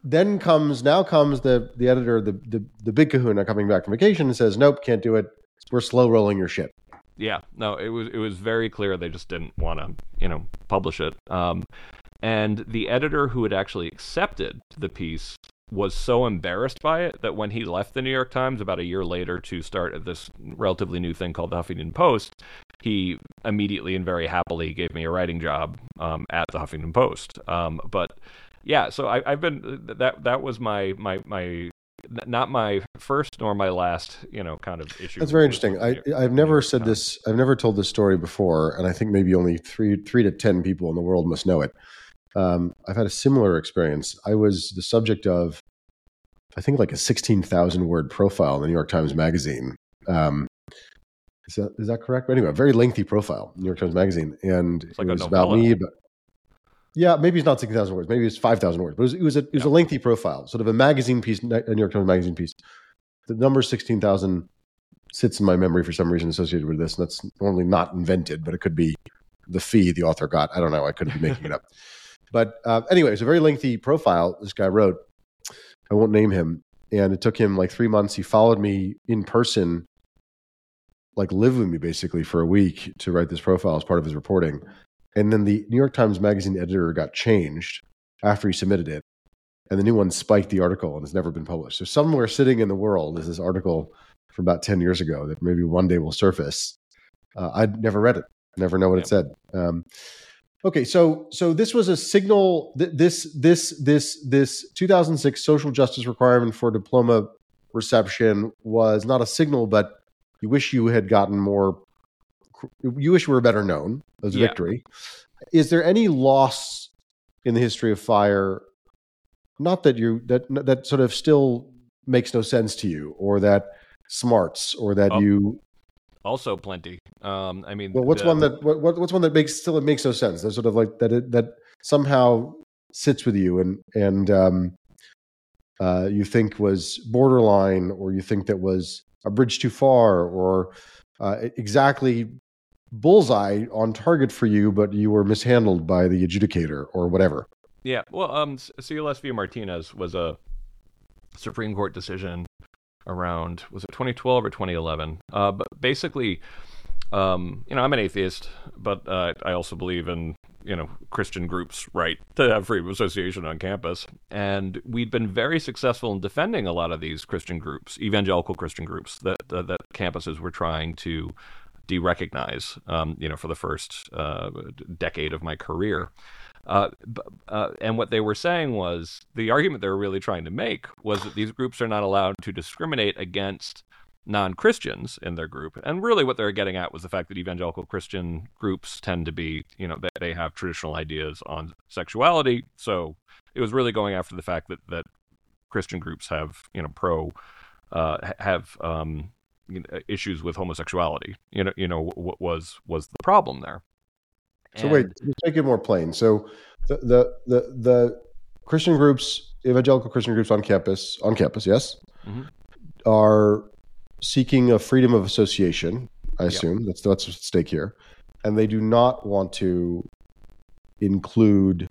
then comes, now comes the, the editor, the, the, the big kahuna coming back from vacation and says, nope, can't do it. We're slow rolling your shit. Yeah, no, it was it was very clear they just didn't want to, you know, publish it. Um, and the editor who had actually accepted the piece was so embarrassed by it that when he left the New York Times about a year later to start this relatively new thing called the Huffington Post, he immediately and very happily gave me a writing job um, at the Huffington Post. Um, but yeah, so I, have been that that was my my my not my first nor my last, you know, kind of issue. That's very interesting. I I've never said this. I've never told this story before, and I think maybe only three three to ten people in the world must know it. Um, I've had a similar experience. I was the subject of, I think, like a sixteen thousand word profile in the New York Times Magazine. Um, is that is that correct? But anyway, a very lengthy profile, New York Times Magazine, and like it was about me. But yeah, maybe it's not sixty thousand words. Maybe it's five thousand words. But it was, it was a it was yeah. a lengthy profile, sort of a magazine piece, a New York Times Magazine piece. The number sixteen thousand sits in my memory for some reason associated with this, and that's normally not invented, but it could be the fee the author got. I don't know. I couldn't be making it up. But uh, anyway, it's a very lengthy profile this guy wrote. I won't name him, and it took him like three months. He followed me in person, like lived with me basically for a week to write this profile as part of his reporting. And then the New York Times Magazine editor got changed after he submitted it. And the new one spiked the article and has never been published. So somewhere sitting in the world is this article from about 10 years ago that maybe one day will surface. Uh, I'd never read it, never know what it said. Um, okay, so so this was a signal. Th- this this this this 2006 social justice requirement for diploma reception was not a signal, but you wish you had gotten more you wish you were better known as a yeah. victory. Is there any loss in the history of fire? Not that you that that sort of still makes no sense to you, or that smarts, or that oh, you also plenty. Um, I mean, well, what's the, one that what, what's one that makes still it makes no sense? That sort of like that it, that somehow sits with you and and um, uh, you think was borderline, or you think that was a bridge too far, or uh, exactly bullseye on target for you, but you were mishandled by the adjudicator or whatever. Yeah. Well, um, CLS v. Martinez was a Supreme Court decision around was it 2012 or 2011? Uh, but basically, um, you know, I'm an atheist, but uh, I also believe in you know Christian groups' right to have freedom of association on campus, and we'd been very successful in defending a lot of these Christian groups, evangelical Christian groups that that, that campuses were trying to de-recognize, um, you know, for the first uh, decade of my career. Uh, uh, and what they were saying was the argument they were really trying to make was that these groups are not allowed to discriminate against non Christians in their group. And really, what they were getting at was the fact that evangelical Christian groups tend to be, you know, they, they have traditional ideas on sexuality. So it was really going after the fact that, that Christian groups have, you know, pro, uh, have, um, issues with homosexuality. You know, you know what was was the problem there. So and, wait, let's make it more plain. So the, the the the Christian groups, evangelical Christian groups on campus, on campus, yes, mm-hmm. are seeking a freedom of association. I assume yep. that's that's at stake here, and they do not want to include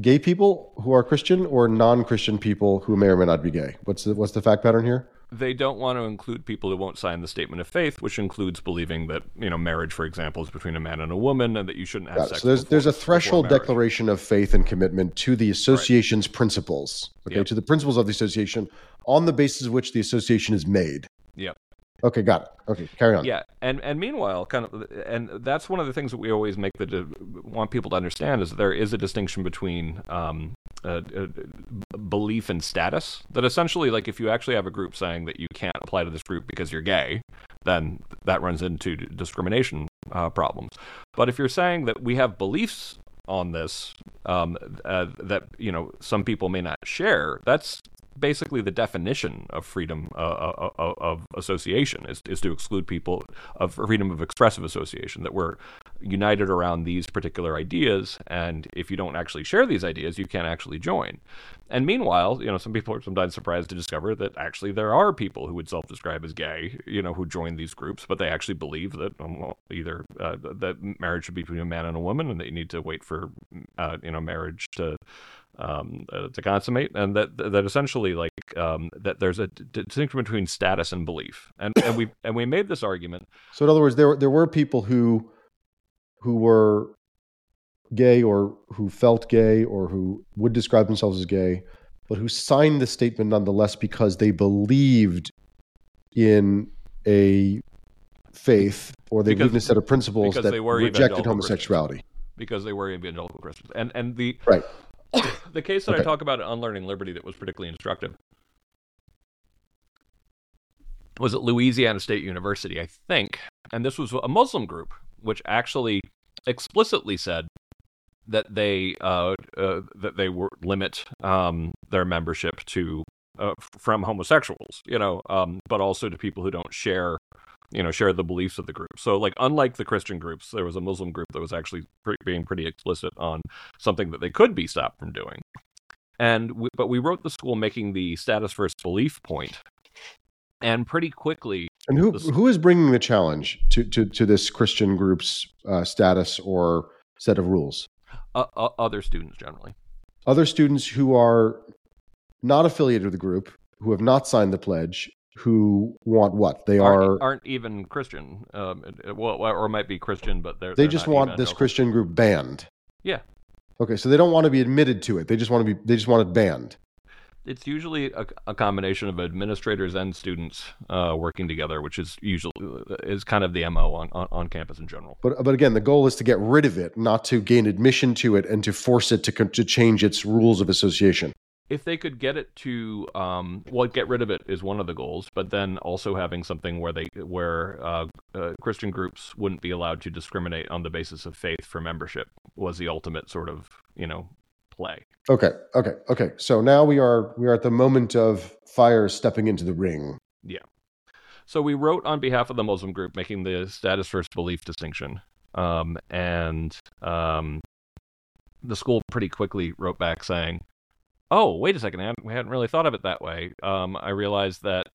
gay people who are Christian or non-Christian people who may or may not be gay. What's the what's the fact pattern here? They don't want to include people who won't sign the statement of faith, which includes believing that you know marriage, for example, is between a man and a woman, and that you shouldn't have sex. So there's there's a threshold declaration of faith and commitment to the association's right. principles. Okay, yep. to the principles of the association, on the basis of which the association is made. Yep. Okay, got it. Okay, carry on. Yeah, and and meanwhile, kind of, and that's one of the things that we always make the want people to understand is there is a distinction between um, belief and status. That essentially, like, if you actually have a group saying that you can't apply to this group because you're gay, then that runs into discrimination uh, problems. But if you're saying that we have beliefs on this um, uh, that you know some people may not share, that's basically the definition of freedom uh, uh, uh, of association is, is to exclude people of freedom of expressive association that we're united around these particular ideas and if you don't actually share these ideas you can't actually join. And meanwhile you know some people are sometimes surprised to discover that actually there are people who would self-describe as gay you know who join these groups but they actually believe that um, well, either uh, that marriage should be between a man and a woman and that you need to wait for uh, you know marriage to um, uh, to consummate, and that that essentially like um, that there's a distinction between status and belief, and and we and we made this argument. So in other words, there there were people who who were gay or who felt gay or who would describe themselves as gay, but who signed the statement nonetheless because they believed in a faith or they Because- believed in a set of principles that they were rejected homosexuality. because they were evangelical Christians. And and the Right. the case that I Okay. talk about in Unlearning Liberty that was particularly instructive was at Louisiana State University, I think, and this was a Muslim group which actually explicitly said that they uh, uh, that they were limit um, their membership to uh, from homosexuals, you know, um, but also to people who don't share you know share the beliefs of the group. So like unlike the Christian groups, there was a Muslim group that was actually pre- being pretty explicit on something that they could be stopped from doing. And we, but we wrote the school making the status first belief point, and pretty quickly And who This- who is bringing the challenge to to, to this Christian group's uh, status or set of rules? uh, uh, other students generally. Other students who are not affiliated with the group, who have not signed the pledge, who want what? They are aren't, aren't even Christian, um, well, or might be Christian, but they're they they're just want this. Christian group banned. Yeah. Okay, so they don't want to be admitted to it. They just want to be. They just want it banned. It's usually a, a combination of administrators and students uh, working together, which is usually is kind of the mo on, on, on campus in general. But but again, the goal is to get rid of it, not to gain admission to it, and to force it to to change its rules of association. If they could get it to um, well get rid of it is one of the goals but then also having something where they where uh, uh, christian groups wouldn't be allowed to discriminate on the basis of faith for membership was the ultimate sort of you know play Okay, okay, okay. So now we are we are at the moment of fire stepping into the ring. Yeah. So we wrote on behalf of the muslim group making the status first belief distinction um, and um, the school pretty quickly wrote back saying oh wait a second I hadn't- we hadn't really thought of it that way. Um, i realized that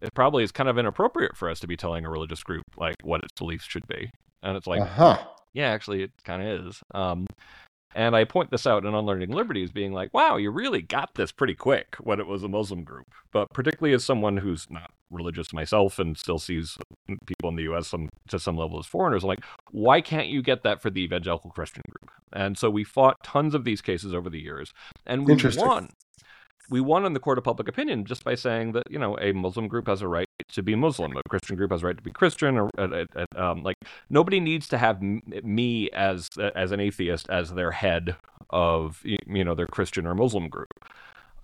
it probably is kind of inappropriate for us to be telling a religious group like what its beliefs should be. And it's like Uh huh. yeah actually it kind of is. Um, and i point this out in unlearning Liberties, being like wow you really got this pretty quick when it was a muslim group but particularly as someone who's not religious myself and still sees people in the us some, to some level as foreigners I'm like why can't you get that for the evangelical christian group? And so we fought tons of these cases over the years and we won. We won in the court of public opinion just by saying that you know a muslim group has a right to be muslim a christian group has a right to be christian or uh, uh, uh, um, like nobody needs to have m- me as as an atheist as their head of you know their christian or muslim group.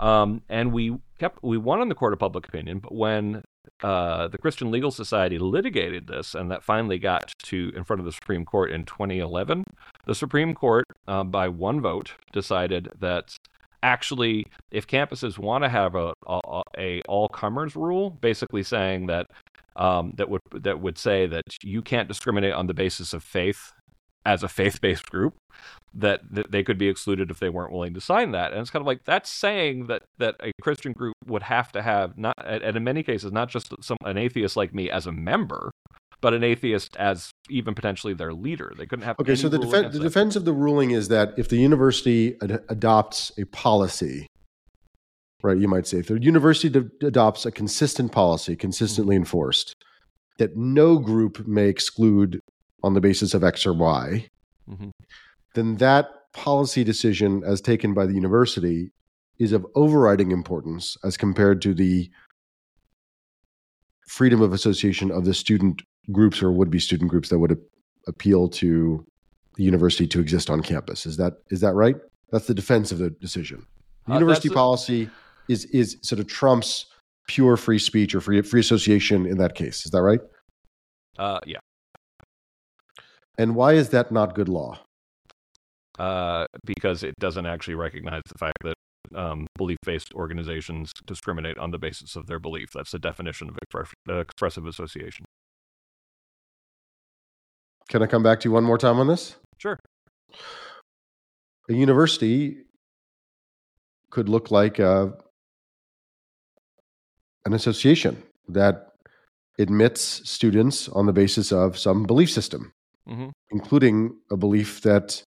Um, and we kept we won in the court of public opinion but when uh, the Christian Legal Society litigated this, and that finally got to in front of the Supreme Court in 2011. The Supreme Court, uh, by one vote, decided that actually, if campuses want to have a, a, a all comers rule, basically saying that um, that would that would say that you can't discriminate on the basis of faith as a faith based group, that, that they could be excluded if they weren't willing to sign that. And it's kind of like that's saying that that a Christian group would have to have not, and in many cases, not just some an atheist like me as a member, but an atheist as even potentially their leader. They couldn't have. Okay, so the defense the that. defense of the ruling is that if the university ad- adopts a policy, right? You might say if the university d- adopts a consistent policy, consistently hmm. enforced, that no group may exclude on the basis of X or Y, Mhm. then that policy decision, as taken by the university, is of overriding importance as compared to the freedom of association of the student groups or would be student groups that would a- appeal to the university to exist on campus. Is that is that right? That's the defense of the decision. The Uh, university that's a- policy is is sort of trumps pure free speech or free free association in that case. Is that right? Uh, yeah. And why is that not good law? uh, because it doesn't actually recognize the fact that um, belief-based organizations discriminate on the basis of their belief. That's the definition of expre- uh, expressive association. Can I come back to you one more time on this? Sure. A university could look like uh an association that admits students on the basis of some belief system, hmm including a belief that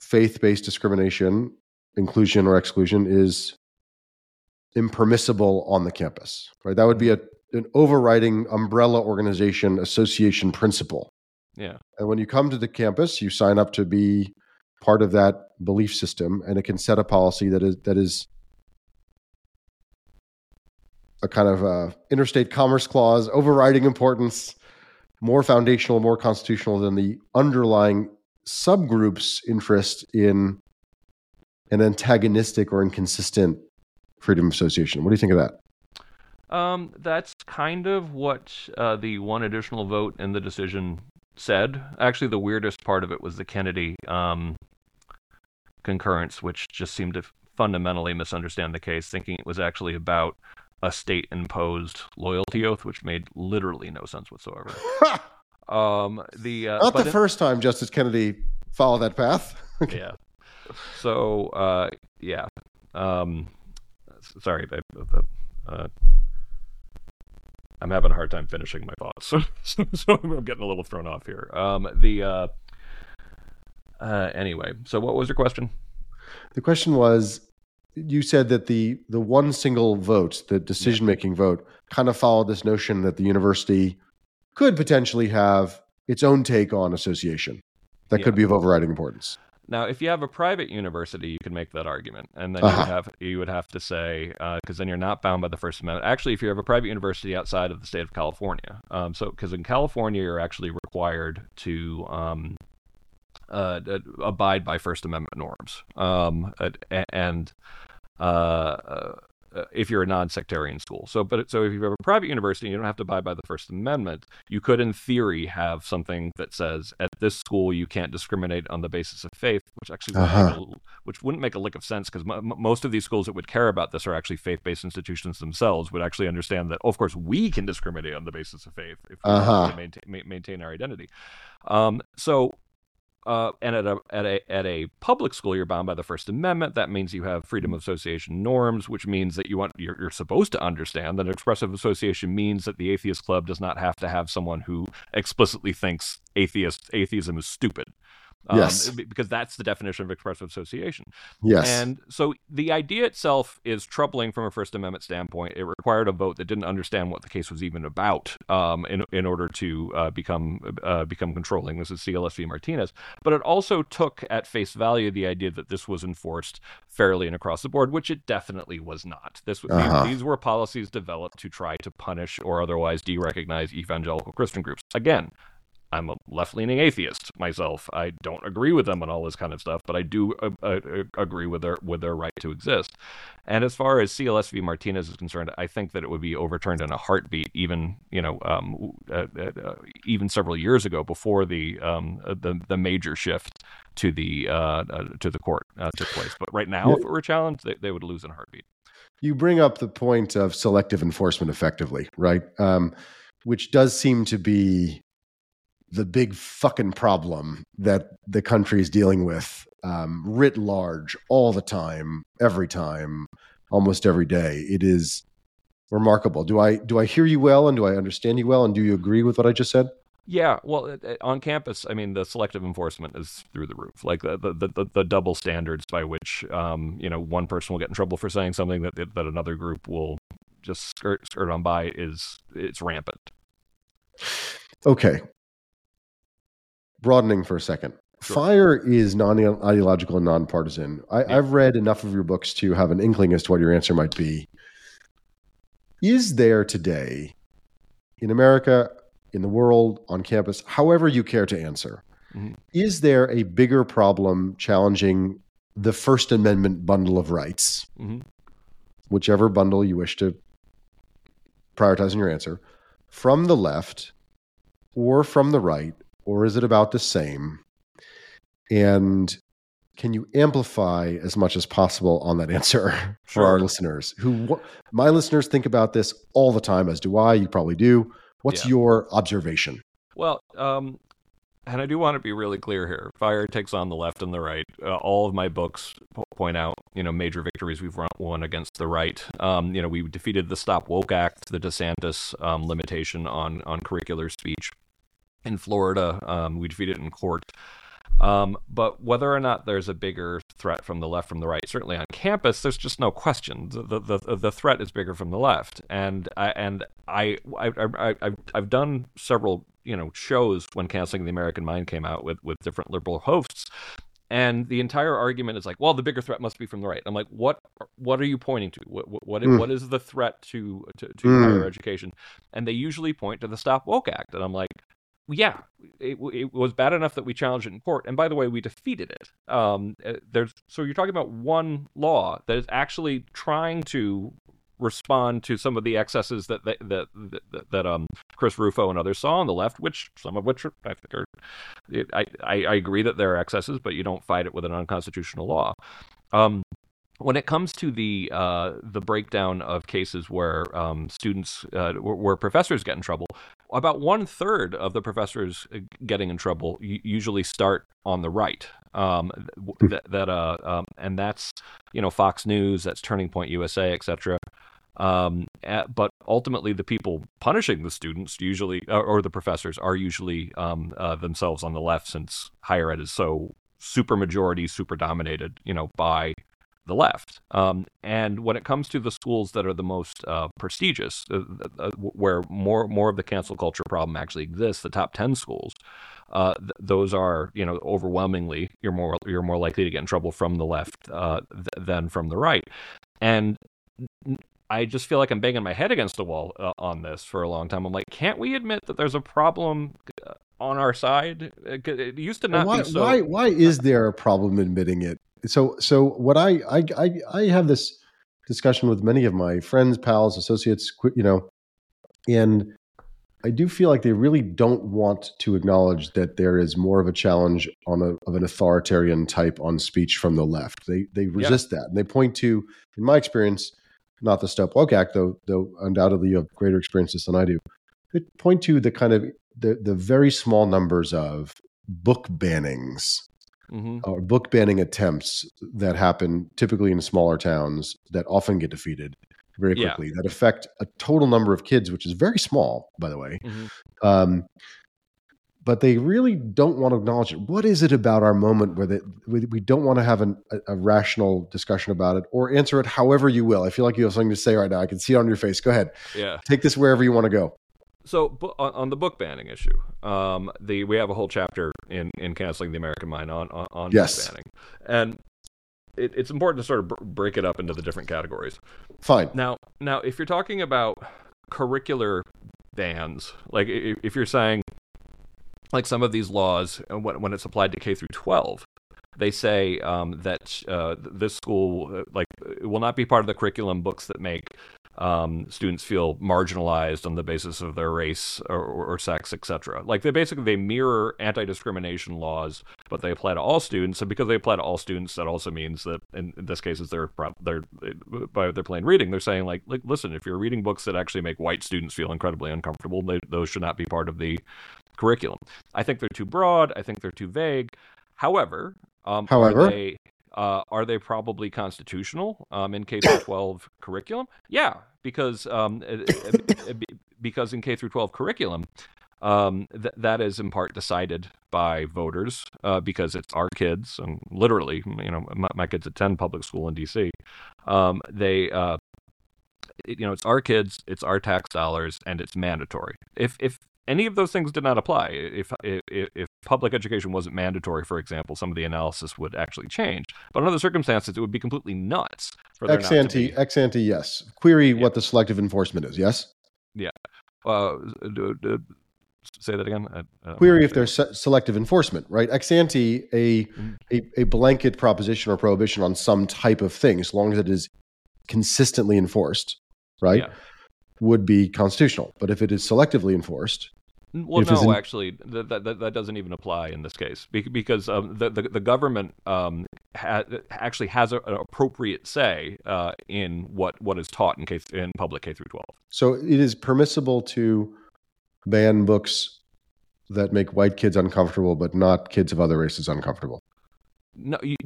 faith based discrimination, inclusion or exclusion, is impermissible on the campus. Right? That would be a, an overriding umbrella organization association principle. Yeah. And when you come to the campus, you sign up to be part of that belief system, and it can set a policy that is that is a kind of uh, interstate commerce clause overriding importance, more foundational, more constitutional than the underlying subgroup's interest in an antagonistic or inconsistent freedom of association. What do you think of that? Um, that's kind of what uh, the one additional vote in the decision said. Actually, the weirdest part of it was the Kennedy um, concurrence, which just seemed to fundamentally misunderstand the case, thinking it was actually about a state imposed loyalty oath, which made literally no sense whatsoever. um, the uh, not the in, first time Justice Kennedy followed that path. yeah. So uh, yeah. Um, sorry, uh, I'm having a hard time finishing my thoughts, so, so, so I'm getting a little thrown off here. Um, the uh, uh, anyway, so what was your question? The question was, you said that the the one single vote, the decision making vote, kind of followed this notion that the university could potentially have its own take on association that yeah. could be of overriding importance. Now, if you have a private university, you can make that argument, and then uh-huh. you would have you would have to say because uh, then you're not bound by the First Amendment. Actually, if you have a private university outside of the state of California, um, so because in California you're actually required to um, uh, abide by First Amendment norms, um, and uh, uh uh, if you're a non-sectarian school. So, but so if you have a private university, you don't have to abide by the First Amendment. You could, in theory, have something that says at this school you can't discriminate on the basis of faith, which actually uh-huh. wouldn't a, which wouldn't make a lick of sense because m- most of these schools that would care about this are actually faith-based institutions themselves. Would actually understand that, oh, of course, we can discriminate on the basis of faith if we uh-huh. maintain, maintain our identity. Um, so uh, and at a at a at a public school, you're bound by the First Amendment. That means you have freedom of association norms, which means that you want you're, you're supposed to understand that expressive association means that the atheist club does not have to have someone who explicitly thinks atheist atheism is stupid. Um, yes. Because that's the definition of expressive association. Yes. And so the idea itself is troubling from a First Amendment standpoint. It required a vote that didn't understand what the case was even about um, in, in order to uh, become uh, become controlling. This is CLS v. Martinez. But it also took at face value the idea that this was enforced fairly and across the board, which it definitely was not. This uh-huh. these, these were policies developed to try to punish or otherwise de-recognize evangelical Christian groups. Again, I'm a left leaning atheist myself. I don't agree with them on all this kind of stuff, but I do uh, uh, agree with their with their right to exist. And as far as CLS v. Martinez is concerned, I think that it would be overturned in a heartbeat, even you know, um, uh, uh even several years ago, before the um, uh, the the major shift to the uh, to the court took place. But right now, if it were challenged, they, they would lose in a heartbeat. You bring up the point of selective enforcement effectively, right? Um, which does seem to be the big fucking problem that the country is dealing with um, writ large all the time, every time, almost every day. It is remarkable. Do I do I hear you well, and do I understand you well, and do you agree with what I just said? Yeah, well, on campus, I mean, the selective enforcement is through the roof. Like the the, the, the double standards by which, um, you know, one person will get in trouble for saying something that that another group will just skirt skirt on by is it's rampant. Okay, broadening for a second. Sure. Fire is non ideological and nonpartisan. I, yeah. I've read enough of your books to have an inkling as to what your answer might be. Is there today in America, in the world, on campus, however you care to answer, mm-hmm. is there a bigger problem challenging the First Amendment bundle of rights? Mm-hmm. Whichever bundle you wish to prioritize in your answer, from the left or from the right or is it about the same? And can you amplify as much as possible on that answer for sure. our listeners who my listeners think about this all the time as do i you probably do. What's yeah. your observation? Well um, and i do want to be really clear here. Fire takes on the left and the right. Uh, all of my books point out you know major victories. We've won against the right. Um, you know we defeated the stop woke act the desantis um, limitation on on curricular speech in Florida. Um, we defeated it in court. Um, but whether or not there's a bigger threat from the left from the right, certainly on campus, there's just no question. The the, the, the threat is bigger from the left, and I and I, I, I I've done several you know shows when canceling the American Mind came out with with different liberal hosts, and the entire argument is like, well, the bigger threat must be from the right. I'm like, what what are you pointing to? What what, mm. what is the threat to to, to mm. higher education? And they usually point to the Stop Woke Act, and I'm like, yeah, it, it, was bad enough that we challenged it in court, and by the way, we defeated it. Um, uh, there's so you're talking about one law that is actually trying to respond to some of the excesses that that that, that, um Chris Rufo and others saw on the left, which some of which I think are I, I, I agree that there are excesses, but you don't fight it with an unconstitutional law. Um, when it comes to the uh, the breakdown of cases where um, students uh, where, where, professors get in trouble, about one third of the professors uh, getting in trouble usually start on the right. Um, hmm. that, that uh, um, and that's you know Fox News, that's Turning Point USA, etc. Um, but ultimately, the people punishing the students usually, or, or the professors, are usually um, uh, themselves on the left, since higher ed is so super majority, super dominated, you know, by the left. Um, and when it comes to the schools that are the most uh, prestigious, uh, uh, where more more of the cancel culture problem actually exists, the top ten schools, uh, th- those are you know overwhelmingly you're more you're more likely to get in trouble from the left uh, th- than from the right. And I just feel like I'm banging my head against the wall uh, on this for a long time. I'm like, can't we admit that there's a problem uh, on our side? It used to not why, be so. Why? Why is there a problem admitting it? So, so what I, I, I, I have this discussion with many of my friends, pals, associates, you know, and I do feel like they really don't want to acknowledge that there is more of a challenge on a, of an authoritarian type on speech from the left. They they resist yeah. that, and they point to, in my experience, not the Stop Woke Act, though, though undoubtedly you have greater experiences than I do. They point to the kind of the, the very small numbers of book bannings mm-hmm. or book banning attempts that happen typically in smaller towns that often get defeated very quickly yeah. that affect a total number of kids, which is very small, by the way. Mm-hmm. Um, but they really don't want to acknowledge it. What is it about our moment where they, we, we don't want to have an, a, a, rational discussion about it or answer it however you will? I feel like you have something to say right now. I can see it on your face. Go ahead. Yeah. Take this wherever you want to go. So on the book banning issue, um, the we have a whole chapter in, in canceling the American mind on on, on yes. book banning, and it, it's important to sort of break it up into the different categories. Fine. Now, now if you're talking about curricular bans, like if you're saying like some of these laws, uh, when, when it's applied to K through 12, they say um, that uh, this school uh, like will not be part of the curriculum books that make um, students feel marginalized on the basis of their race or, or, sex, etc. Like they basically they mirror anti-discrimination laws, but they apply to all students. And because they apply to all students, that also means that in, in this case, is they're they're by their plain reading, they're saying like, like listen, if you're reading books that actually make white students feel incredibly uncomfortable, they, those should not be part of the curriculum. I think they're too broad. I think they're too vague. However, um, However, they, uh, are they probably constitutional um, in K through 12 curriculum? Yeah, because um, because in K through 12 curriculum, um, th- that is in part decided by voters uh, because it's our kids, and literally, you know, my, my kids attend public school in D.C. Um, they uh, you know, it's our kids, it's our tax dollars, and it's mandatory. If if any of those things did not apply. If, if, if public education wasn't mandatory, for example, some of the analysis would actually change. But in other circumstances, it would be completely nuts. For ex ante, ex ante, yes. Query yeah. what the selective enforcement is. Yes. Yeah. Uh, do, do, say that again. I, Query if there's se- selective enforcement, right? Ex ante, a, mm-hmm. a a blanket proposition or prohibition on some type of thing, as long as it is consistently enforced, right? Yeah would be constitutional. But if it is selectively enforced, well, no, actually, that, that, that doesn't even apply in this case because um, the, the, the government um, ha- actually has a, an appropriate say uh, in what, what is taught in K in public K through twelve. So it is permissible to ban books that make white kids uncomfortable, but not kids of other races uncomfortable. No, you,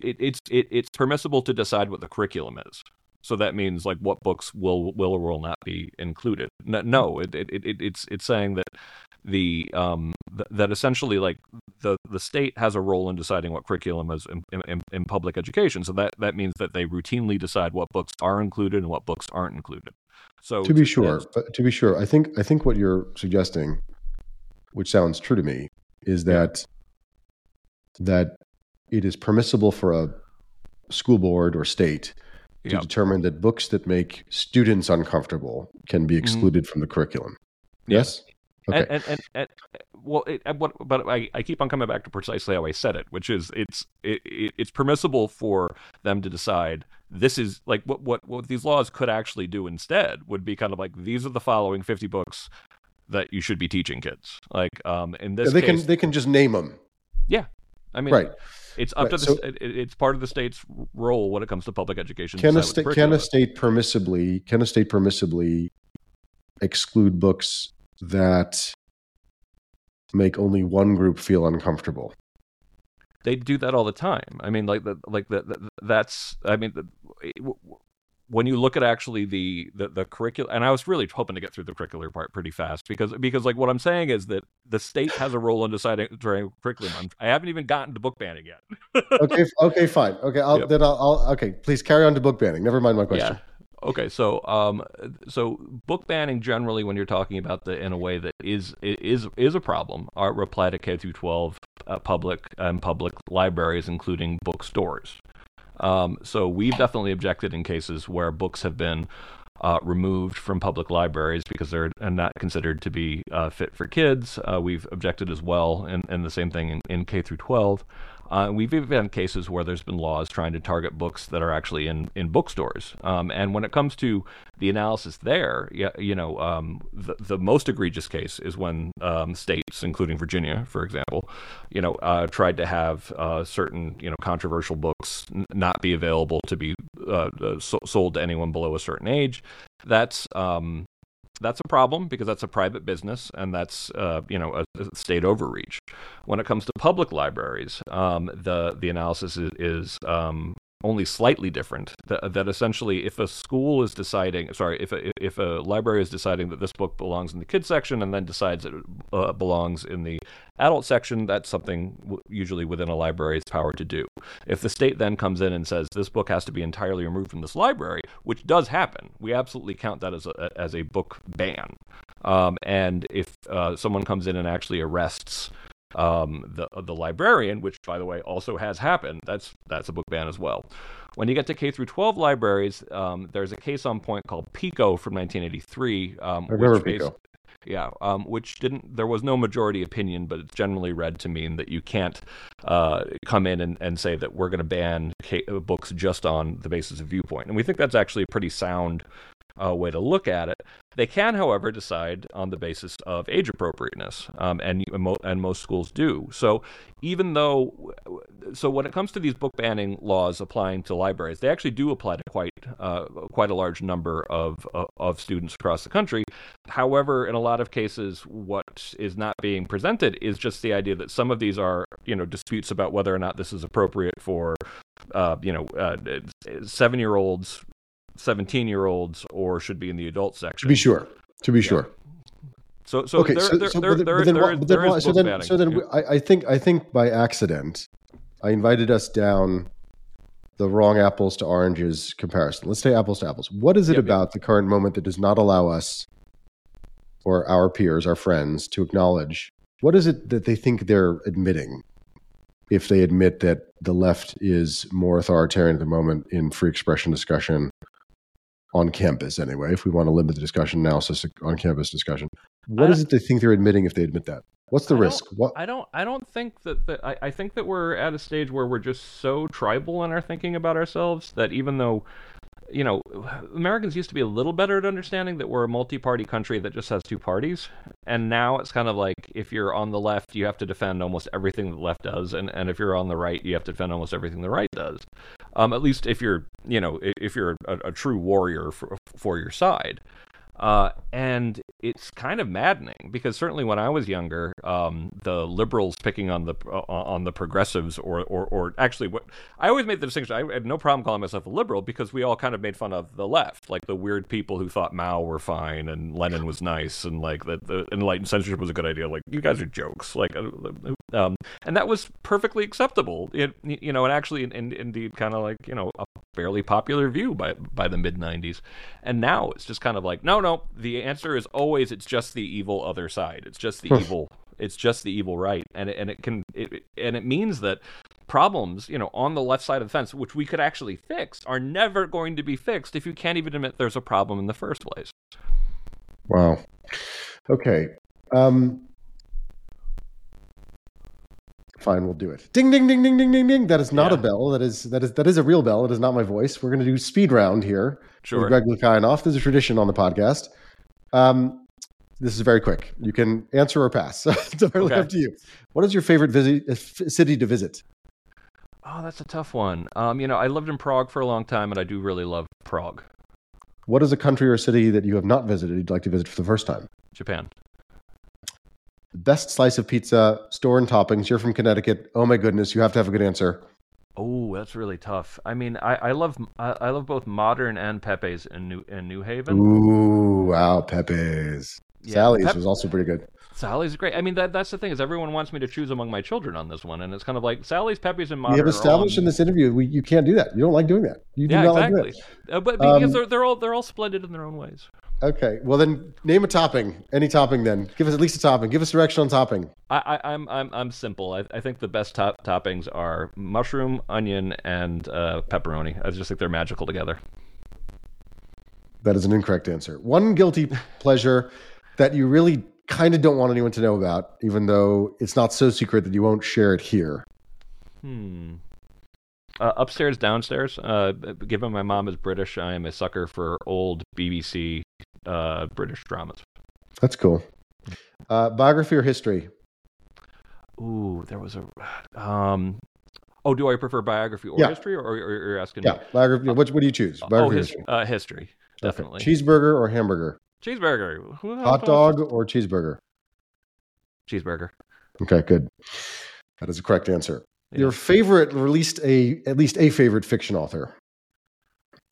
it, it's it, it's permissible to decide what the curriculum is. So that means like what books will will or will not be included. No, it, it, it it's it's saying that the um th- that essentially like the the state has a role in deciding what curriculum is in, in, in, public education. So that that means that they routinely decide what books are included and what books aren't included. So to be sure, to be sure, I think I think what you're suggesting which sounds true to me, is that that it is permissible for a school board or state to Yep. determine that books that make students uncomfortable can be excluded from the curriculum. Yeah. Yes. Okay. And, and, and, and well, it, what, but I, I keep on coming back to precisely how I said it, which is it's it, it, it's permissible for them to decide this is like what, what what these laws could actually do instead would be kind of like these are the following fifty books that you should be teaching kids. Like um in this they case, can they can just name them. Yeah, I mean, right. It's up Right, to the so- it, it's part of the state's role when it comes to public education. Can a state can a state permissibly can a state permissibly exclude books that make only one group feel uncomfortable? they do that all the time. I mean, like the like the, the that's I mean, the, when you look at actually the the, the curriculum, and I was really hoping to get through the curricular part pretty fast because because like what I'm saying is that the state has a role in deciding during curriculum. I'm, I haven't even gotten to book banning yet. Okay, okay, fine. Okay, I'll, Yep. then I'll, I'll okay. Please carry on to book banning. Never mind my question. Yeah. Okay, so um, so book banning generally, when you're talking about the in a way that is is is a problem, are apply to K through 12 uh, public and public libraries, including bookstores. Um, so we've definitely objected in cases where books have been uh, removed from public libraries because they're not considered to be uh, fit for kids. Uh, we've objected as well, and, and the same thing in, in K through 12. Uh, we've even had cases where there's been laws trying to target books that are actually in, in bookstores. Um, and when it comes to the analysis there, yeah, you know, um, the, the most egregious case is when um, states, including Virginia, for example, you know, uh, tried to have uh, certain, you know, controversial books n- not be available to be uh, uh, so- sold to anyone below a certain age. That's um, that's a problem because that's a private business and that's uh, you know a, state overreach. When it comes to public libraries, um, the the analysis is, is um, only slightly different. That, that essentially, if a school is deciding, sorry, if a, if a library is deciding that this book belongs in the kids section and then decides it uh, belongs in the adult section, that's something usually within a library's power to do. If the state then comes in and says this book has to be entirely removed from this library, which does happen, we absolutely count that as a as a book ban. Um, and if uh, someone comes in and actually arrests um, the the librarian, which by the way also has happened, that's that's a book ban as well. When you get to K through 12 libraries, um, there's a case on point called Pico from 1983. Um, I remember Pico. yeah, um, which didn't. There was no majority opinion, but it's generally read to mean that you can't uh, come in and, and say that we're going to ban uh, books just on the basis of viewpoint, and we think that's actually a pretty sound uh, way to look at it. They can, however, decide on the basis of age appropriateness, um, and and mo- and most schools do. So even though, so when it comes to these book banning laws applying to libraries, they actually do apply to quite uh, quite a large number of of, of students across the country. However, in a lot of cases, what is not being presented is just the idea that some of these are, you know, disputes about whether or not this is appropriate for, uh, you know, uh, seven-year-olds, seventeen-year-olds, or should be in the adult section. To be sure. To be sure. So, so okay. there, so, there, so, there, then- there then there why- is- but then there why- is so then, banning. so then Yeah. I, I think I think by accident, I invited us down the wrong apples to oranges comparison. Let's say apples to apples. What is it Yep, yep. about the current moment that does not allow us or our peers, our friends, to acknowledge what is it that they think they're admitting if they admit that the left is more authoritarian at the moment in free expression discussion on campus anyway if we want to limit the discussion analysis on campus discussion What is it they think they're admitting if they admit that what's the I don't- risk what I don't. I don't think that. that I, I think that we're at a stage where we're just so tribal in our thinking about ourselves that even though, you know, Americans used to be a little better at understanding that we're a multi-party country that just has two parties, and now it's kind of like if you're on the left, you have to defend almost everything the left does, and and if you're on the right, you have to defend almost everything the right does. Um, at least if you're, you know, if you're a, a true warrior for for your side. Uh, and it's kind of maddening because certainly when I was younger, um, the liberals picking on the uh, on the progressives, or, or or actually, what I always made the distinction. I had no problem calling myself a liberal because we all kind of made fun of the left, like the weird people who thought Mao were fine and Lenin was nice, and like that the enlightened censorship was a good idea. Like you guys are jokes, like, uh, um, and that was perfectly acceptable. It, you know, and actually, in, in, indeed, kind of like you know a fairly popular view by by the mid '90s. And now it's just kind of like, no, no. The answer is always it's just the evil other side. It's just the evil It's just the evil right, and it, and it can it, and it means that problems, you know, on the left side of the fence, which we could actually fix, are never going to be fixed if you can't even admit there's a problem in the first place. Wow. Okay. Um, fine, we'll do it. Ding, ding, ding, ding, ding, ding, ding. That is not Yeah. a bell. That is that is that is a real bell. It is not my voice. We're going to do speed round here. Sure. With Greg Lukianoff. There's a tradition on the podcast. Um, this is very quick. You can answer or pass. it's entirely Okay. up to you. What is your favorite visit, uh, city to visit? Oh, that's a tough one. Um, you know, I lived in Prague for a long time, and I do really love Prague, What is a country or city that you have not visited you'd like to visit for the first time? Japan. Best slice of pizza, store and toppings. You're from Connecticut. Oh my goodness, you have to have a good answer. Oh, that's really tough. I mean, I, I love I, I love both modern and Pepe's in New in New Haven. Ooh, wow, Pepe's. Yeah, Sally's Pep- was also pretty good. Sally's great. I mean, that that's the thing is everyone wants me to choose among my children on this one, and it's kind of like Sally's, Pepe's, and modern. We have established in this interview we, you can't do that. You don't like doing that. You do Yeah, not exactly. like doing Uh, but because Um, they're they're all they're all splendid in their own ways. Okay, well then name a topping. Any topping then. Give us at least a topping. Give us direction on topping. I, I I'm I'm I'm simple. I, I think the best top toppings are mushroom, onion, and uh, pepperoni. I just think they're magical together. That is an incorrect answer. One guilty pleasure that you really kind of don't want anyone to know about, even though it's not so secret that you won't share it here. Hmm. Uh, upstairs, downstairs. Uh, given my mom is British, I am a sucker for old BBC uh, British dramas. That's cool. Uh, biography or history? Ooh, there was a. Um. Oh, do I prefer biography or Yeah. history, or, or, or you're asking? Yeah, Me? biography. What, what do you choose? Oh, Biography or his, history? uh, history, definitely. Okay. Cheeseburger or hamburger? Cheeseburger. Who the hell Hot dog or cheeseburger? Cheeseburger. Okay, good. That is a correct answer. Yeah. Your favorite, released a at least a favorite fiction author.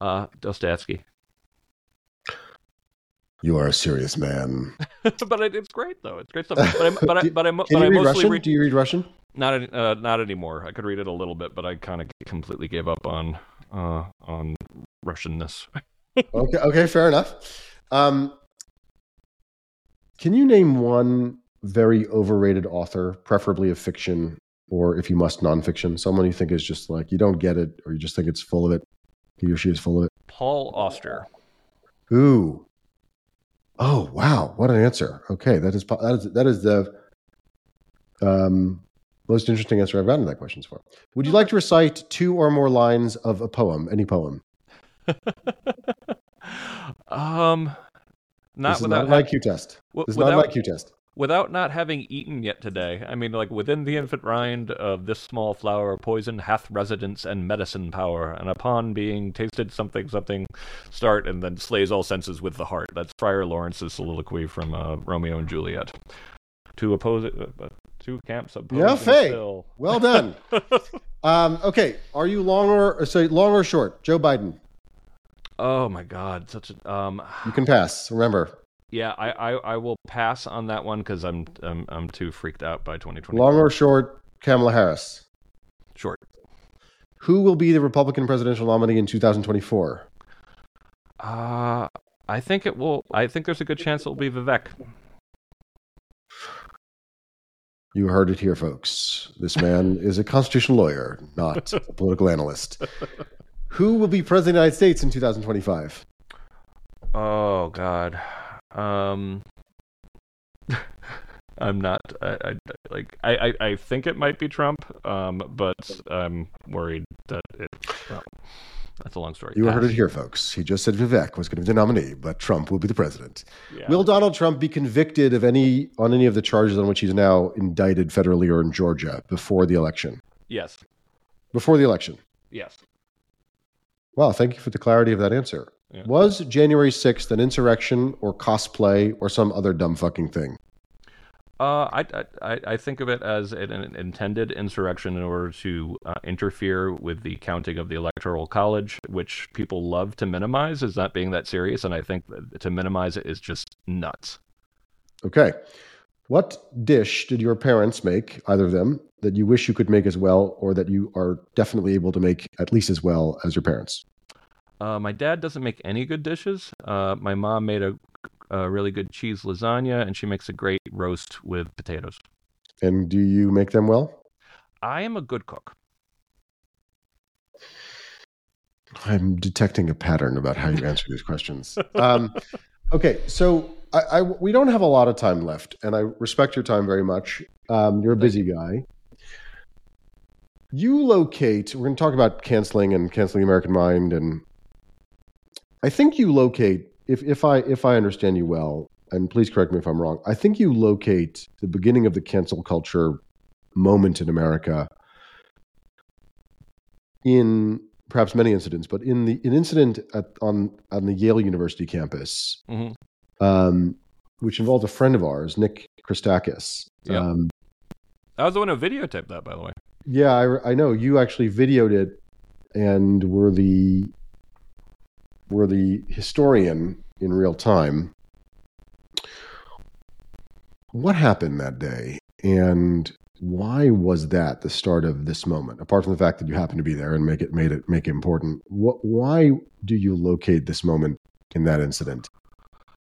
Uh, Dostoevsky. You are a serious man. but it, it's great though. It's great stuff. But I, but I, but I, but I read mostly Russian? read Do you read Russian? not uh, not anymore. I could read it a little bit, but I kind of completely gave up on uh on Russianness. okay, okay, fair enough. Um, can you name one very overrated author, preferably of fiction, or if you must, nonfiction? Someone you think is just like you don't get it, or you just think it's full of it. He or she is full of it. Paul Auster. Ooh. Oh wow! What an answer. Okay, that is that is that is the um, most interesting answer I've gotten to that question so far. Would you like to recite two or more lines of a poem? Any poem? um, not this is without not an ha- IQ test. w- This is not an IQ test. Without not having eaten yet today. I mean, like within the infant rind of this small flower, poison hath residence and medicine power, and upon being tasted something something, start and then slays all senses with the heart. That's Friar Lawrence's soliloquy from uh, Romeo and Juliet. To oppose it, uh, two camps oppose Yeah, Faye. still. Well done. um, okay, are you long or sorry, long or short? Joe Biden. Oh my God, such a um. You can pass. Remember, Yeah, I, I, I will pass on that one because I'm, I'm I'm too freaked out by 2020. long or short? Kamala Harris. Short. Who will be the Republican presidential nominee in 2024? Uh, I think it will. I think there's a good chance it will be Vivek. You heard it here, folks. This man is a constitutional lawyer, not a political analyst. Who will be president of the United States in 2025? Oh God. Um. I'm not. I, I like. I, I, I think it might be Trump. Um, but I'm worried that it. Well, that's a long story. You heard it here, folks. He just said Vivek was going to be the nominee, but Trump will be the president. Yeah. Will Donald Trump be convicted of any on any of the charges on which he's now indicted federally or in Georgia before the election? Yes. Before the election. Yes. Wow, thank you for the clarity of that answer. Yeah. Was January 6th an insurrection or cosplay or some other dumb fucking thing? Uh, I, I, I think of it as an, an intended insurrection in order to uh, interfere with the counting of the electoral college, which people love to minimize as not being that serious, and I think that to minimize it is just nuts. Okay. What dish did your parents make, either of them, that you wish you could make as well or that you are definitely able to make at least as well as your parents? Uh, my dad doesn't make any good dishes. Uh, my mom made a a really good cheese lasagna, and she makes a great roast with potatoes. And do you make them well? I am a good cook. I'm detecting a pattern about how you answer these questions. Um, okay, so I, I, we don't have a lot of time left, and I respect your time very much. Um, you're a busy guy. You locate. We're going to talk about canceling and canceling American Mind, and I think you locate. If if I if I understand you well, and please correct me if I'm wrong. I think you locate the beginning of the cancel culture moment in America in perhaps many incidents, but in the an incident at, on on the Yale University campus, Mhm. um, which involved a friend of ours, Nick Christakis. Yeah. Um, I was the one who videotaped that, by the way. yeah, I, I know you actually videoed it, and were the were the historian in real time. What happened that day, and why was that the start of this moment? Apart from the fact that you happened to be there and make it made it make it important, what? Why do you locate this moment in that incident?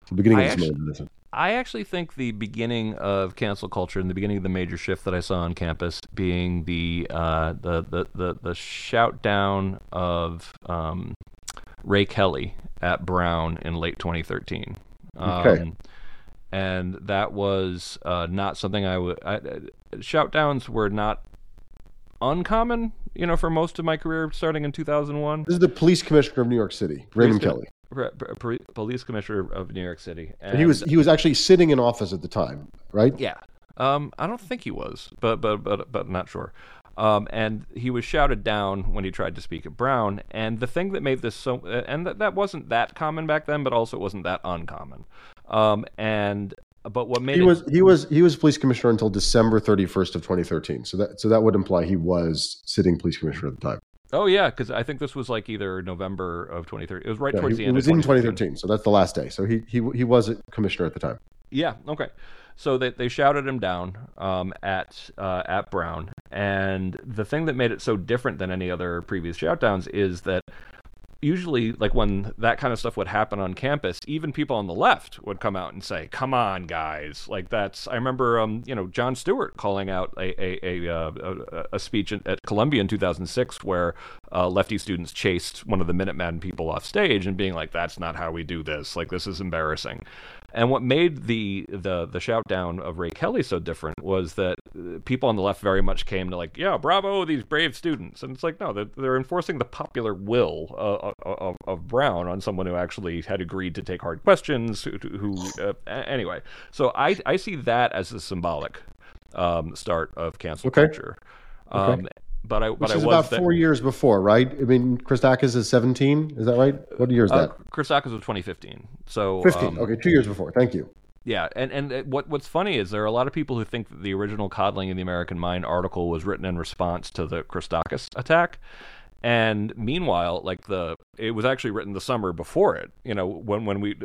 The beginning I of this actu- moment. incident. I actually think the beginning of cancel culture and the beginning of the major shift that I saw on campus being the uh, the, the the the shout down of um, Ray Kelly at Brown in late 2013. Okay. Um, and that was uh, not something I would. I, uh, shout downs were not uncommon, you know, for most of my career starting in 2001. This is the police commissioner of New York City, Raymond Police Kelly. Police commissioner of New York City. And he was he was actually sitting in office at the time, right? Yeah. Um, I don't think he was, but but but but not sure. Um, and he was shouted down when he tried to speak at Brown. And the thing that made this so, and that, that wasn't that common back then, but also it wasn't that uncommon. Um, and but what made He it, was he was he was police commissioner until December 31st of 2013. So that so that would imply he was sitting police commissioner at the time. oh yeah, because I think this was like either November of 2013. It was right Yeah, towards he- the end. it was in 2013. 2013, so that's the last day. So he he he was a commissioner at the time. Yeah. Okay. So they they shouted him down um, at uh, at Brown, and the thing that made it so different than any other previous shoutdowns is that usually, like when that kind of stuff would happen on campus, even people on the left would come out and say, "Come on, guys!" Like that's. I remember, um, you know, Jon Stewart calling out a a a, uh, a, speech at Columbia in 2006 where uh, lefty students chased one of the Minutemen people off stage and being like, "That's not how we do this. Like this is embarrassing." And what made the the the shout down of Ray Kelly so different was that uh, people on the left very much came to like, yeah, bravo, these brave students, and it's like, no, they're, they're enforcing the popular will uh, of, of Brown on someone who actually had agreed to take hard questions. Who, who uh, anyway, so I I see that as the symbolic um, start of cancel Okay. culture. Um, But I Which but I was about four years before, right? I mean, Christakis is 17. Is that right? What year is Uh, that? Christakis was 2015. So 15. um, okay, two years before. Thank you. Yeah, and and what what's funny is there are a lot of people who think that the original coddling in the American Mind article was written in response to the Christakis attack, and meanwhile, like the it was actually written the summer before it. You know, when when we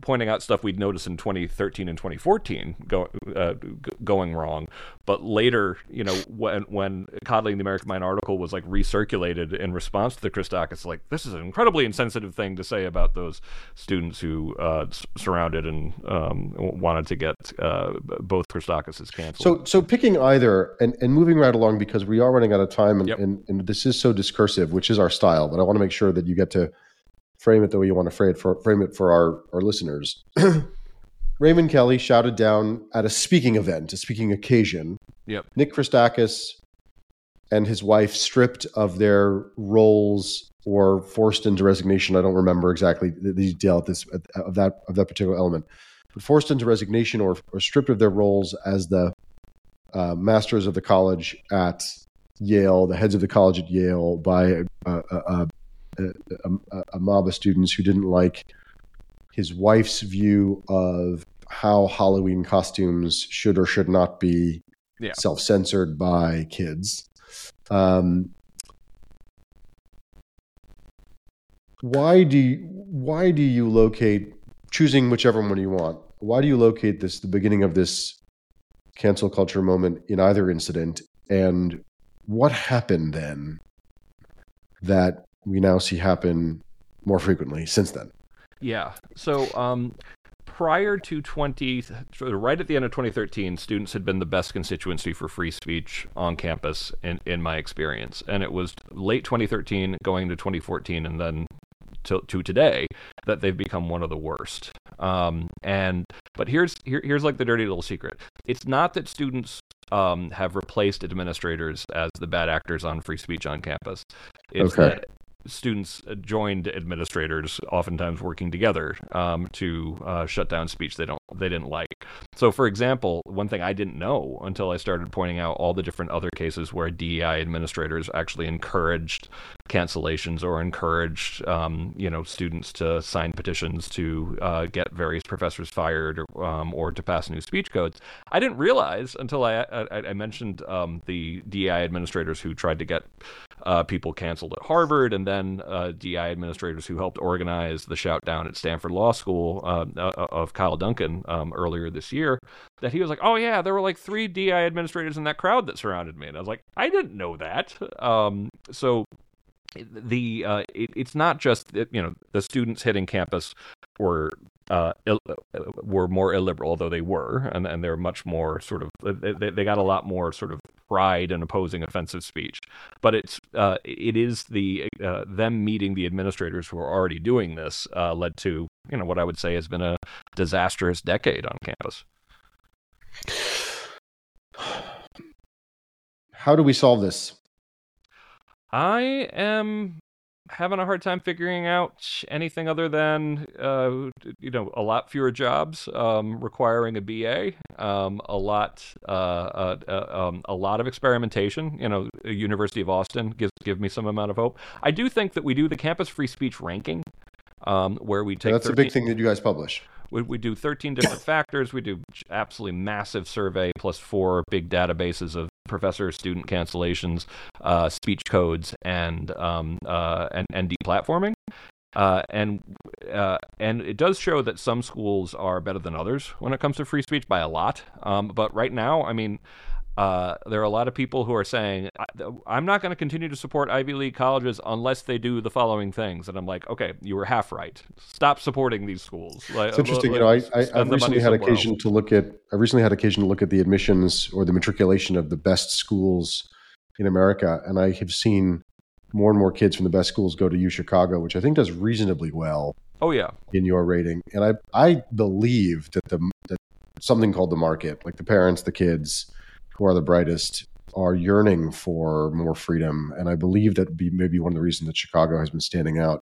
pointing out stuff we'd noticed in 2013 and 2014 go, uh, g- going wrong, but later, you know, when when coddling the American Mind article was like recirculated in response to the Christakis, like this is an incredibly insensitive thing to say about those students who uh, s- surrounded and um, wanted to get uh, both Christakis canceled. So, so picking either and, and moving right along because we are running out of time and, Yep. and, and this is so discursive, which is our style, but I want to make sure that you get to frame it the way you want to frame it for, frame it for our, our listeners. Raymond Kelly shouted down at a speaking event, a speaking occasion. Yep. Nick Christakis and his wife stripped of their roles or forced into resignation. I don't remember exactly the the detail of this of that of that particular element, but forced into resignation or, or stripped of their roles as the uh, masters of the college at Yale, the heads of the college at Yale, by a, a, a, a, a, a mob of students who didn't like his wife's view of how Halloween costumes should or should not be Yeah. self-censored by kids. Um, why do you, why do you locate choosing whichever one you want? Why do you locate this the beginning of this cancel culture moment in either incident, and what happened then that we now see happen more frequently since then? Yeah. So, um, prior to 20, right at the end of 2013, students had been the best constituency for free speech on campus, in, in my experience. And it was late 2013 going to 2014, and then to, to today that they've become one of the worst. Um, and but here's here, here's like the dirty little secret. It's not that students um, have replaced administrators as the bad actors on free speech on campus. It's okay. that students joined administrators, oftentimes working together um, to uh, shut down speech they don't they didn't like. So, for example, one thing I didn't know until I started pointing out all the different other cases where DEI administrators actually encouraged cancellations or encouraged um, you know students to sign petitions to uh, get various professors fired or, um, or to pass new speech codes. I didn't realize until I I, I mentioned um, the DEI administrators who tried to get uh, people canceled at Harvard, and then uh, administrators who helped organize the shout down at Stanford Law School uh, uh, of Kyle Duncan um, earlier this year. That he was like, "Oh yeah, there were like three DI administrators in that crowd that surrounded me," and I was like, "I didn't know that." Um, so the uh, it, it's not just you know the students hitting campus were uh, Ill, were more illiberal, although they were, and, and they're much more sort of they, they got a lot more sort of pride in opposing offensive speech. But it's uh, it is the uh, them meeting the administrators who are already doing this uh, led to you know what I would say has been a disastrous decade on campus. How do we solve this? I am having a hard time figuring out anything other than uh, you know a lot fewer jobs um, requiring a BA, um, a lot uh, uh, uh, um, a lot of experimentation. You know, University of Austin gives give me some amount of hope. I do think that we do the campus free speech ranking, um, where we take. Yeah, that's 13, a big thing that you guys publish. We, we do 13 different factors. We do absolutely massive survey plus four big databases of professor student cancellations, uh, speech codes, and um, uh, and, and deplatforming. Uh, and uh, and it does show that some schools are better than others when it comes to free speech by a lot. Um, but right now, I mean, uh, there are a lot of people who are saying, I'm not going to continue to support Ivy League colleges unless they do the following things. And I'm like, okay, you were half right. Stop supporting these schools. Like, it's interesting. Like, you know, I, I, have recently had occasion else. to look at, I recently had occasion to look at the admissions or the matriculation of the best schools in America. And I have seen more and more kids from the best schools go to U Chicago, which I think does reasonably well. Oh yeah. In your rating. And I, I believe that the, that something called the market, like the parents, the kids, who are the brightest are yearning for more freedom, and I believe that be maybe one of the reasons that Chicago has been standing out.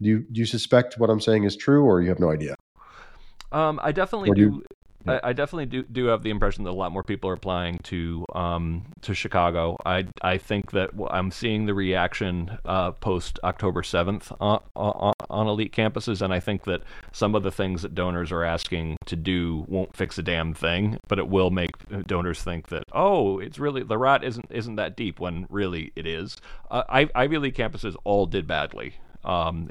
Do you do you suspect what I'm saying is true, or you have no idea? Um, I definitely do. do I, I, definitely do do have the impression that a lot more people are applying to um, to Chicago. I I think that I'm seeing the reaction uh, post October seventh on, on, on elite campuses, and I think that some of the things that donors are asking to do won't fix a damn thing, but it will make donors think that oh, it's really the rot isn't isn't that deep when really it is. Uh, Ivy League campuses all did badly um,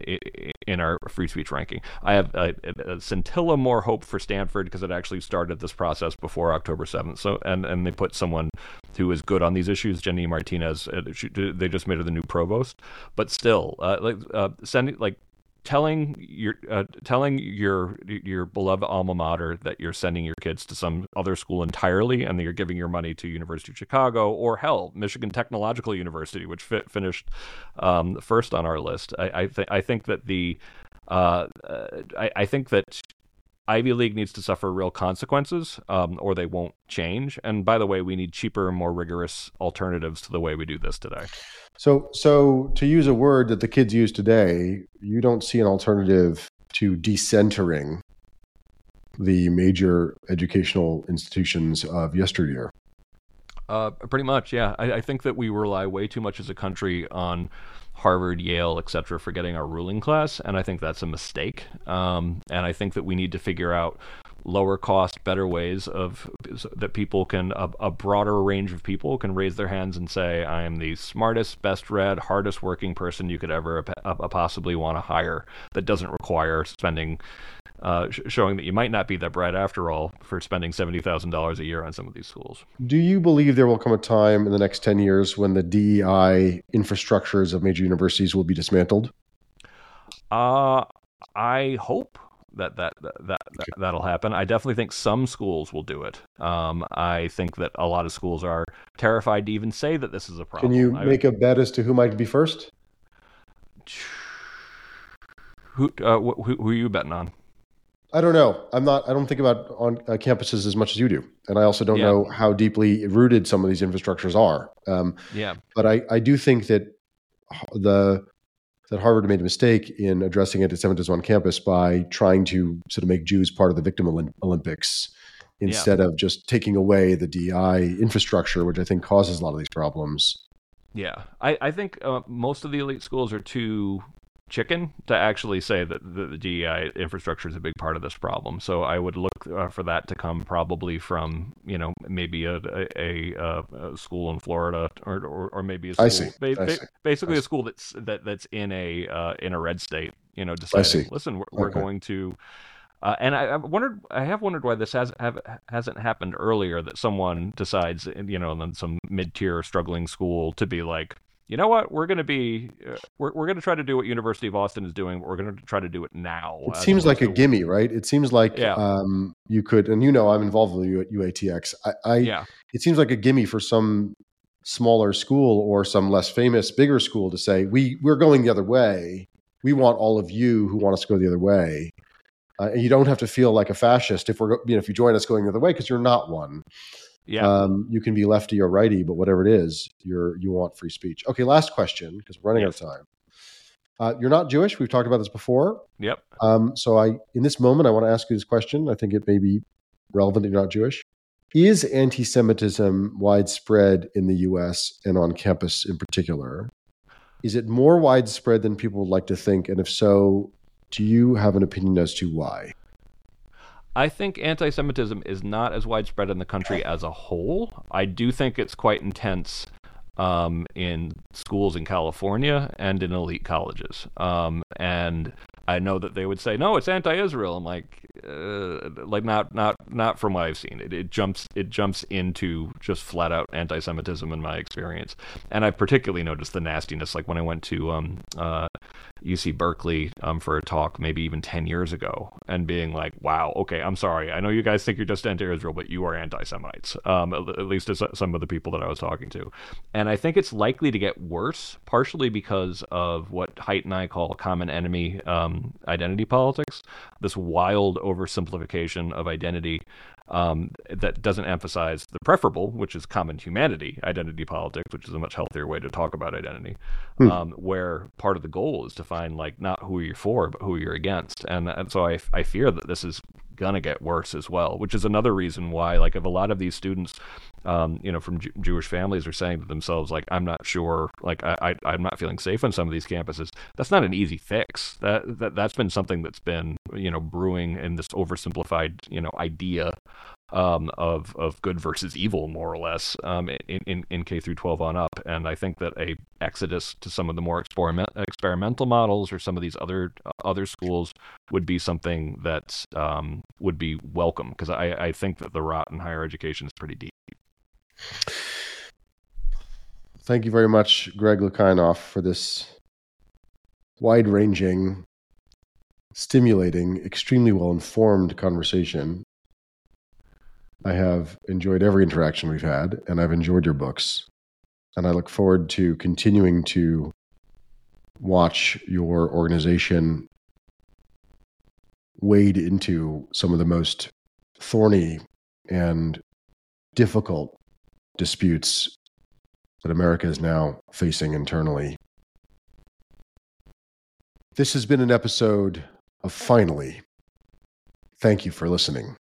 in our free speech ranking. I have a, a scintilla more hope for Stanford because it actually started this process before October 7th. So and and they put someone who is good on these issues, Jenny Martinez. Uh, she, they just made her the new provost, but still, uh, like uh, sending like telling your uh, telling your your beloved alma mater that you're sending your kids to some other school entirely and that you're giving your money to University of Chicago or hell Michigan Technological University which finished um, first on our list. I I, th- I think that the uh, I, I think that Ivy League needs to suffer real consequences, um, or they won't change. And by the way, we need cheaper, and more rigorous alternatives to the way we do this today. So, so to use a word that the kids use today, you don't see an alternative to decentering the major educational institutions of yesteryear. Uh, pretty much, yeah. I, I, think that we rely way too much as a country on Harvard, Yale, etc., for getting our ruling class, and I think that's a mistake. Um, and I think that we need to figure out lower cost, better ways of that people can a, a, broader range of people can raise their hands and say, "I am the smartest, best read, hardest working person you could ever possibly want to hire." That doesn't require spending. Uh, sh- showing that you might not be that bright after all for spending $70,000 a year on some of these schools. Do you believe there will come a time in the next 10 years when the DEI infrastructures of major universities will be dismantled? Uh, I hope that that that, that that'll happen. I definitely think some schools will do it. Um, I think that a lot of schools are terrified to even say that this is a problem. Can you I, make a bet as to who might be first? Who, uh, who who are you betting on? I don't know. I'm not. I don't think about on uh, campuses as much as you do, and I also don't Yeah. know how deeply rooted some of these infrastructures are. Um, Yeah, but I, I do think that the that Harvard made a mistake in addressing anti-Semitism on campus by trying to sort of make Jews part of the victim Olymp- Olympics instead of just taking away the DI infrastructure, which I think causes a lot of these problems. yeah. I I think uh, most of the elite schools are too chicken to actually say that the, DEI infrastructure is a big part of this problem. So I would look uh, for that to come probably from you know maybe a a, a, uh, a school in Florida or or, or maybe a school I see. ba- I see. basically I a see. school that's that that's in a uh, in a red state. You know, deciding see. listen, we're, we're Okay. going to. Uh, and I, I wondered, I have wondered why this has have, hasn't happened earlier. That someone decides, you know, in some mid-tier struggling school to be like, you know what, we're going to be, uh, we're, we're going to try to do what University of Austin is doing, but we're going to try to do it now. It seems like a to- gimme, right? It seems like Yeah. um, you could, and you know, I'm involved with UATX. I, I Yeah, it seems like a gimme for some smaller school or some less famous, bigger school to say, we we're going the other way. We want all of you who want us to go the other way. Uh, and you don't have to feel like a fascist if we're, you know, if you join us going the other way because you're not one. Yeah. Um, you can be lefty or righty, but whatever it is, you're you want free speech. Okay, last question because we're running Yes. out of time. Uh, you're not Jewish. We've talked about this before. yep. Um, so I, in this moment, I want to ask you this question. I think it may be relevant. If you're not Jewish. Is anti-Semitism widespread in the U.S. and on campus in particular? Is it more widespread than people would like to think? And if so, do you have an opinion as to why? I think anti-Semitism is not as widespread in the country as a whole. I do think it's quite intense um, in schools in California and in elite colleges. Um, and I know that they would say, "No, it's anti-Israel." I'm like, uh, like not not not from what I've seen. It, it jumps it jumps into just flat out anti-Semitism in my experience. And I've particularly noticed the nastiness, like when I went to um, uh, UC Berkeley um, for a talk maybe even 10 years ago and being like, wow, okay, I'm sorry. I know you guys think you're just anti Israel, but you are anti Semites, um, at at least as some of the people that I was talking to. And I think it's likely to get worse, partially because of what Haidt and I call common enemy um, identity politics, this wild oversimplification of identity um, that doesn't emphasize the preferable, which is common humanity identity politics, which is a much healthier way to talk about identity, Hmm. um, where part of the goal is to find like not who you're for, but who you're against. And, and so I, I fear that this is gonna get worse as well, which is another reason why like if a lot of these students, um, you know, from Jew- Jewish families are saying to themselves like I'm not sure, like I, I I'm not feeling safe on some of these campuses. That's not an easy fix. That that that's been something that's been you know brewing in this oversimplified you know idea um, of of good versus evil, more or less, um, in, in in K through 12 on up. And I think that a exodus to some of the more experiment experimental models or some of these other other schools would be something that um, would be welcome because I, I think that the rot in higher education is pretty deep. Thank you very much, Greg Lukianoff, for this wide ranging, stimulating, extremely well informed conversation. I have enjoyed every interaction we've had, and I've enjoyed your books. And I look forward to continuing to watch your organization wade into some of the most thorny and difficult disputes that America is now facing internally. This has been an episode of Finally. Thank you for listening.